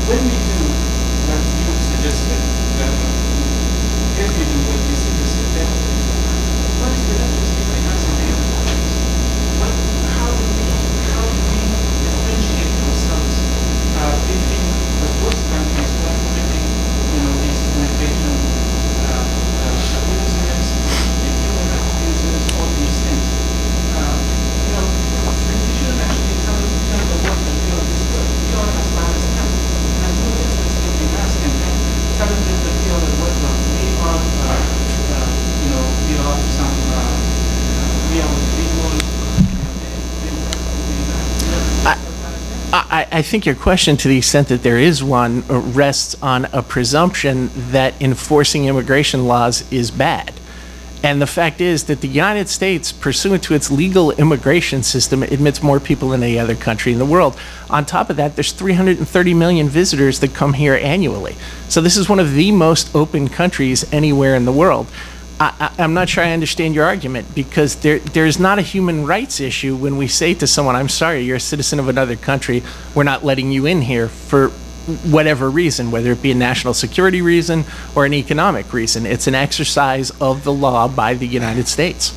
S14: When we do what you suggested, that if we do what you suggested, then what is the difference between us and the other countries? What, how do we, how do we differentiate ourselves uh, between the those countries who are committing, you know, these immigration uh, uh, abuses, the human rights abuses, all these things? Uh, you know, we shouldn't actually tell, tell the world that we are this good. We are Afghanistan. And no difference between us and them. Telling them that we are the world of, we are, uh, uh, you know, we are some, uh, uh, we are individuals.
S3: I, think your question, to the extent that there is one, uh, rests on a presumption that enforcing immigration laws is bad. And the fact is that the United States, pursuant to its legal immigration system, admits more people than any other country in the world. On top of that, there's 330 million visitors that come here annually. So this is one of the most open countries anywhere in the world. I, I'm not sure I understand your argument because there, there's not a human rights issue when we say to someone, I'm sorry, you're a citizen of another country, we're not letting you in here for whatever reason, whether it be a national security reason or an economic reason. It's an exercise of the law by the United States.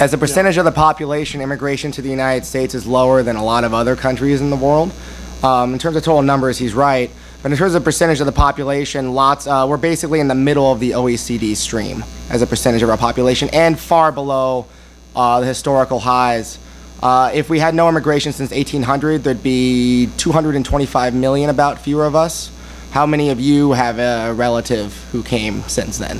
S2: As a percentage of the population, immigration to the United States is lower than a lot of other countries in the world. Um, in terms of total numbers, he's right. But in terms of percentage of the population, lots uh, we're basically in the middle of the OECD stream as a percentage of our population, and far below uh, the historical highs. Uh, if we had no immigration since 1800, there'd be 225 million, about fewer of us. How many of you have a relative who came since then,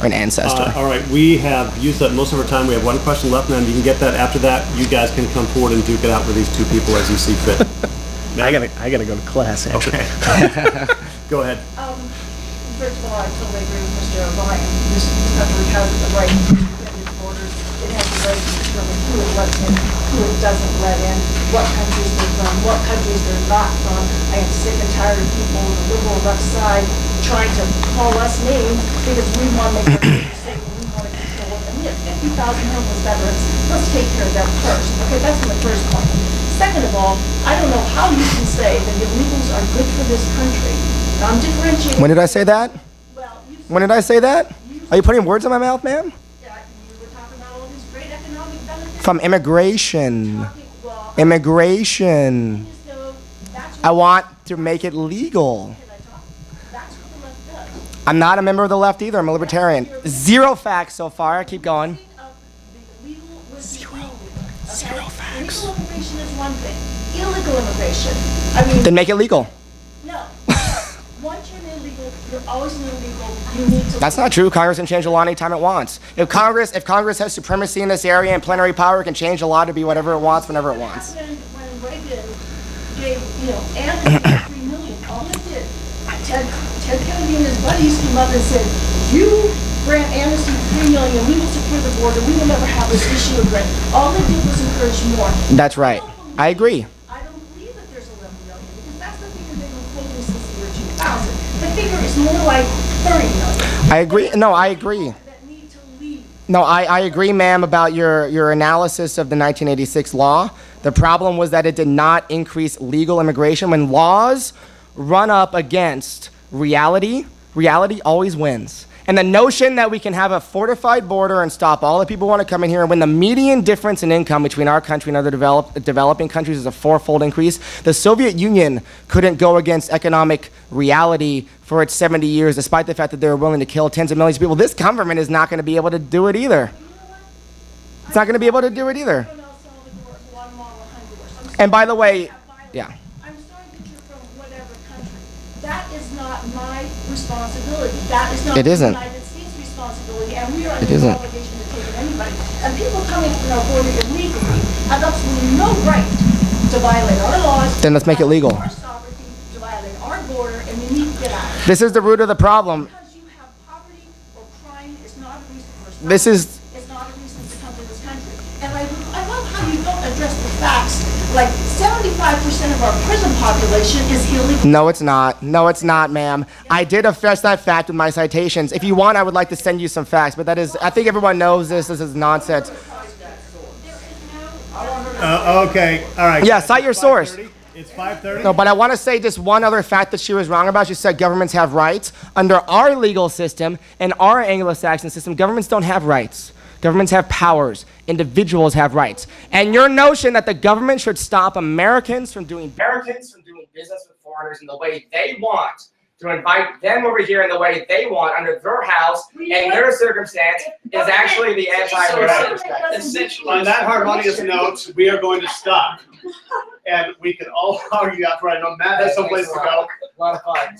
S2: or an ancestor?
S13: Uh, all right, we have used up most of our time. We have one question left, and then you can get that. After that, you guys can come forward and duke it out with these two people as you see fit. [LAUGHS]
S3: I gotta, I gotta go to class, actually.
S13: Okay. [LAUGHS] Go ahead.
S15: Um, first of all, I totally agree with Mr. O'Brien. This country has the right to defend its borders. It has the right to determine who it lets in, who it doesn't let in, what countries they're from, what countries they're not from. I am sick and tired of people on the liberal left side trying to call us names because we want to make everything safe we want to control it. And we have fifty thousand homeless veterans, let's take care of them first, okay, that's my first point. Second of all, I don't know how you can say that illegals are good for this country. Now, I'm differentiating.
S2: When did I say that?
S15: Well, you
S2: When did I say that? Are you putting words in my mouth, ma'am?
S15: Yeah, you were talking about all these great economic benefits.
S2: From immigration.
S15: Talking- well,
S2: Immigration.
S15: that's
S2: I
S15: what,
S2: want to make it legal.
S15: I talk? That's what the left does.
S2: I'm not a member of the left either. I'm a libertarian. Zero facts so far. Keep going.
S15: Of the legal with the
S2: Zero.
S15: illegal.
S2: Zero facts.
S15: Legal immigration is one thing. Illegal immigration, I mean,
S2: Then make it legal.
S15: no. [LAUGHS] Once you're an illegal, you're always an illegal. You need to.
S2: That's not true. Congress can change the law anytime it wants. If Congress, if Congress has supremacy in this area and plenary power, it can change the law to be whatever it wants whenever it wants.
S15: When, Reagan gave, you know, amnesty [COUGHS] three million, all it did, Ted, Ted Kennedy and his buddies came up and said, you grant amnesty three million, we will secure the border, we will never have this issue again. All they did was encourage more.
S2: That's right. I agree.
S15: I don't believe that there's eleven million, because that's the figure they've been quoting since the year two thousand. The figure is more like thirty million.
S2: I agree. No, I agree.
S15: That need to leave.
S2: No, I, I agree, ma'am, about your, your analysis of the 1986 law. The problem was that it did not increase legal immigration. When laws run up against reality, reality always wins. And the notion that we can have a fortified border and stop all the people who want to come in here, when the median difference in income between our country and other develop, developing countries is a fourfold increase, the Soviet Union couldn't go against economic reality for its 70 years, despite the fact that they were willing to kill tens of millions of people. This government is not going to be able to do it either. It's not going to be able to do it either. And by the way, yeah.
S15: I'm sorry that you're from whatever country. That is not my responsibility. That is not
S2: It
S15: the
S2: isn't.
S15: United States' responsibility, and we are
S2: It
S15: under no
S2: isn't.
S15: obligation to take it anybody. And people coming from our border illegally have absolutely no right to violate our laws.
S2: Then let's make it legal.
S15: Our sovereignty, to violate our border, and we need to get out.
S2: This is the root of the problem.
S15: Because you have poverty or crime is not a reason for
S2: This is-
S15: It's not a reason to come to this country. And I, I love how you don't address the facts. Like seventy-five percent of our prison population is illegal.
S2: No, it's not. No, it's not, ma'am. I did address that fact with my citations. If you want, I would like to send you some facts, but that is, I think everyone knows this. This is nonsense.
S15: There is no.
S16: Uh, okay, all right.
S2: Yeah, cite your source.
S16: It's five thirty?
S2: No, but I want to say just one other fact that she was wrong about. She said governments have rights. Under our legal system and our Anglo-Saxon system, governments don't have rights. Governments have powers. Individuals have rights. And your notion that the government should stop Americans from doing Americans from doing business with foreigners in the way they want, to invite them over here in the way they want under their house and their circumstance is actually the anti-American perspective.
S1: On that harmonious note, we are going to stop. And we can all [LAUGHS] argue after I know Matt has someplace to go.
S2: A lot of fun.